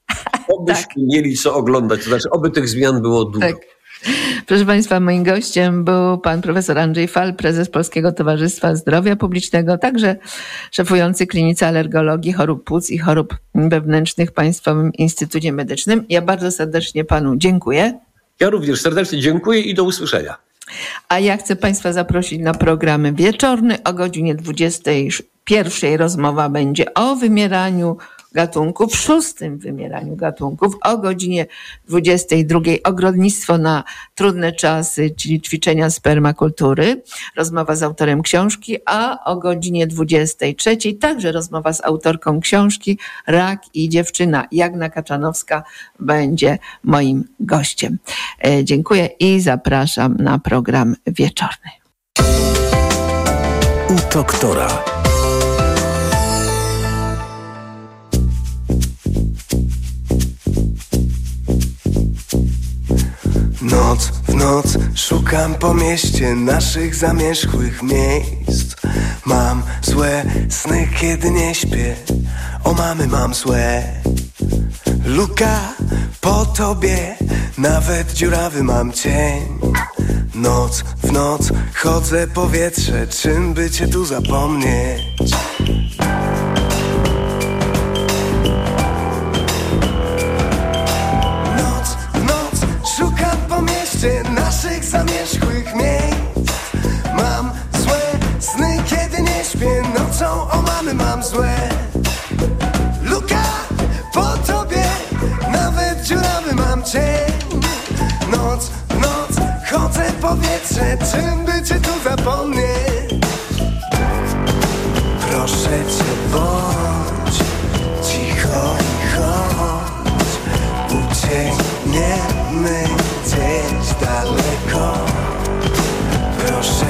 <laughs> Obyśmy tak. mieli co oglądać, to znaczy oby tych zmian było dużo. Tak. Proszę Państwa, moim gościem był pan profesor Andrzej Fal, prezes Polskiego Towarzystwa Zdrowia Publicznego, także szefujący klinice alergologii, chorób płuc i chorób wewnętrznych w Państwowym Instytucie Medycznym. Ja bardzo serdecznie panu dziękuję. Ja również serdecznie dziękuję i do usłyszenia. A ja chcę Państwa zaprosić na program wieczorny o godzinie 21. Rozmowa będzie o wymieraniu gatunków, szóstym wymieraniu gatunków o godzinie 22 ogrodnictwo na trudne czasy, czyli ćwiczenia spermakultury, rozmowa z autorem książki, a o godzinie 23 także rozmowa z autorką książki Rak i dziewczyna Jagna Kaczanowska będzie moim gościem. E, dziękuję i zapraszam na program wieczorny. U doktora. Noc. W noc szukam po mieście naszych zamierzchłych miejsc. Mam złe sny, kiedy nie śpię. O mamy mam złe. Luka po tobie Nawet dziurawy mam cień. Noc w noc chodzę powietrze Czym by cię tu zapomnieć? Naszych zamierzchłych miejsc Mam złe sny, kiedy nie śpię Nocą. O mamy mam złe. Luka, po tobie Nawet dziurawy mam cień. Noc, noc, chodzę powietrze Czym by cię tu zapomnieć? Proszę cię, bądź cicho i chodź. Uciekniemy gdzieś daleko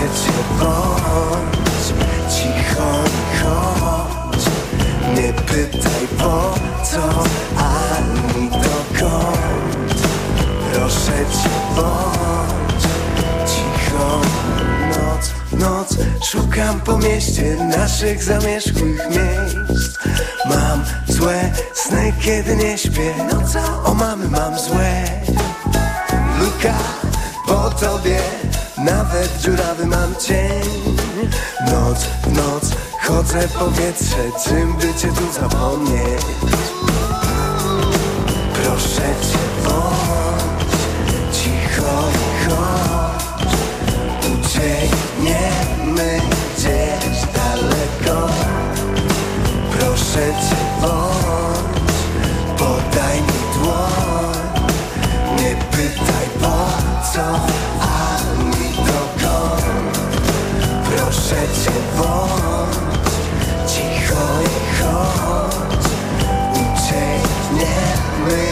Cię bądź cicho chodź. Nie pytaj po co ani dokąd. Proszę cię bądź cicho. Noc, noc szukam po mieście naszych zamierzchłych miejsc. Mam złe sny kiedy nie śpię. Nocą o mamy mam złe. Luka, po tobie Nawet dziurawy mam cień. Noc w noc chodzę powietrze Czym by cię tu zapomnieć? Proszę cię bądź Cicho i chodź chodź Uciekniemy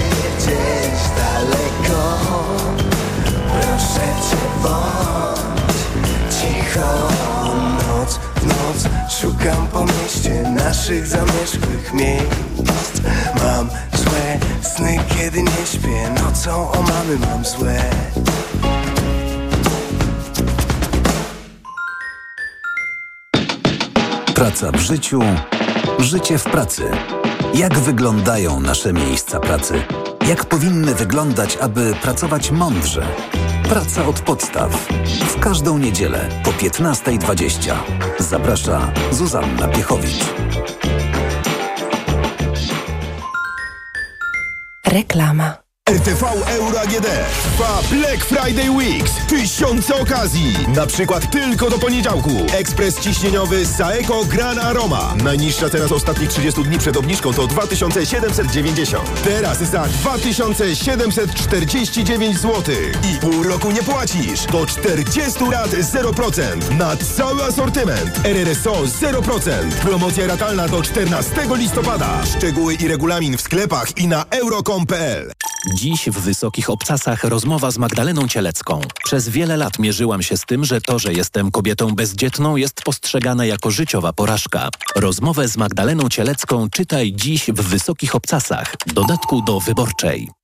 daleko. Proszę cię cicho. Noc w noc szukam po mieście naszych zamierzchłych miejsc. Mam złe sny, kiedy nie śpię. Nocą o mamy mam złe. Praca w życiu, życie w pracy. Jak wyglądają nasze miejsca pracy? Jak powinny wyglądać, aby pracować mądrze? Praca od podstaw. W każdą niedzielę po 15.20. Zaprasza Zuzanna Piechowicz. Reklama. RTV Euro AGD trwa Black Friday Weeks. Tysiące okazji. Na przykład tylko do poniedziałku. Ekspres ciśnieniowy Saeco Gran Aroma. Najniższa teraz ostatnich 30 dni przed obniżką to 2790. Teraz za 2749 zł. I pół roku nie płacisz. Do 40 lat 0%. Na cały asortyment. RRSO 0%. Promocja ratalna do 14 listopada. Szczegóły i regulamin w sklepach i na euro.com.pl Dziś w Wysokich Obcasach rozmowa z Magdaleną Cielecką. Przez wiele lat mierzyłam się z tym, że to, że jestem kobietą bezdzietną jest postrzegane jako życiowa porażka. Rozmowę z Magdaleną Cielecką czytaj dziś w Wysokich Obcasach. Dodatku do Wyborczej.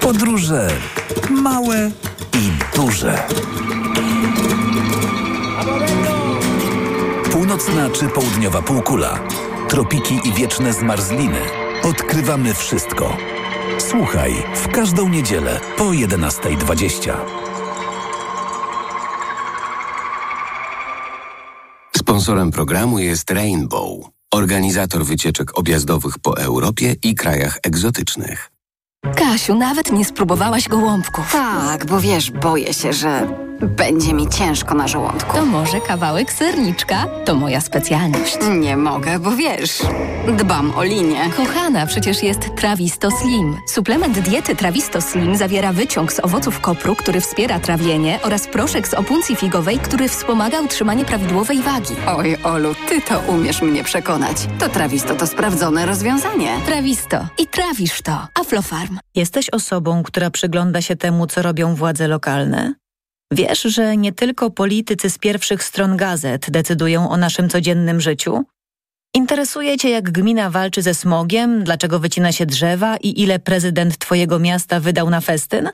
Podróże małe i duże. Północna czy południowa półkula, tropiki i wieczne zmarzliny. Odkrywamy wszystko. Słuchaj w każdą niedzielę po 11.20. Sponsorem programu jest Rainbow, organizator wycieczek objazdowych po Europie i krajach egzotycznych. Kasiu, nawet nie spróbowałaś gołąbków. Tak, bo wiesz, boję się, że będzie mi ciężko na żołądku. To może kawałek serniczka? To moja specjalność. Nie mogę, bo wiesz, dbam o linię. Kochana, przecież jest Trawisto Slim. Suplement diety Trawisto Slim zawiera wyciąg z owoców kopru, który wspiera trawienie oraz proszek z opuncji figowej, który wspomaga utrzymanie prawidłowej wagi. Oj, Olu, ty to umiesz mnie przekonać. To Trawisto to sprawdzone rozwiązanie. Trawisto. I trawisz to. Aflofarm. Jesteś osobą, która przygląda się temu, co robią władze lokalne? Wiesz, że nie tylko politycy z pierwszych stron gazet decydują o naszym codziennym życiu? Interesuje Cię, jak gmina walczy ze smogiem, dlaczego wycina się drzewa i ile prezydent Twojego miasta wydał na festyn?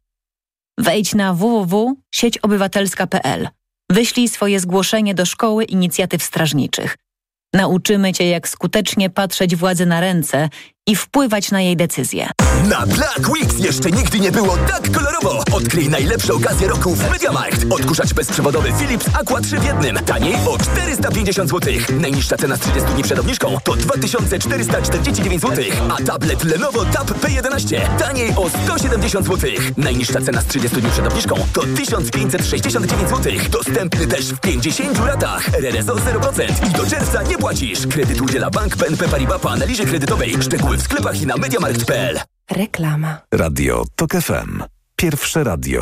Wejdź na www.sieciobywatelska.pl. Wyślij swoje zgłoszenie do Szkoły Inicjatyw Strażniczych. Nauczymy Cię, jak skutecznie patrzeć władzy na ręce i wpływać na jej decyzje. Na Black Weeks jeszcze nigdy nie było tak kolorowo. Odkryj najlepsze okazje roku w MediaMarkt. Odkurzacz bezprzewodowy Philips Aqua 3 w jednym. Taniej o 450 zł. Najniższa cena z 30 dni przed obniżką to 2449 zł. A tablet Lenovo Tab P11 taniej o 170 zł. Najniższa cena z 30 dni przed obniżką to 1569 zł. Dostępny też w 50 latach. RRSO 0% i do czerwca nie płacisz. Kredyt udziela Bank BNP Paribas po analizie kredytowej. Szczegóły w sklepach i na mediamarkt.pl. Reklama. Radio TOK FM. Pierwsze radio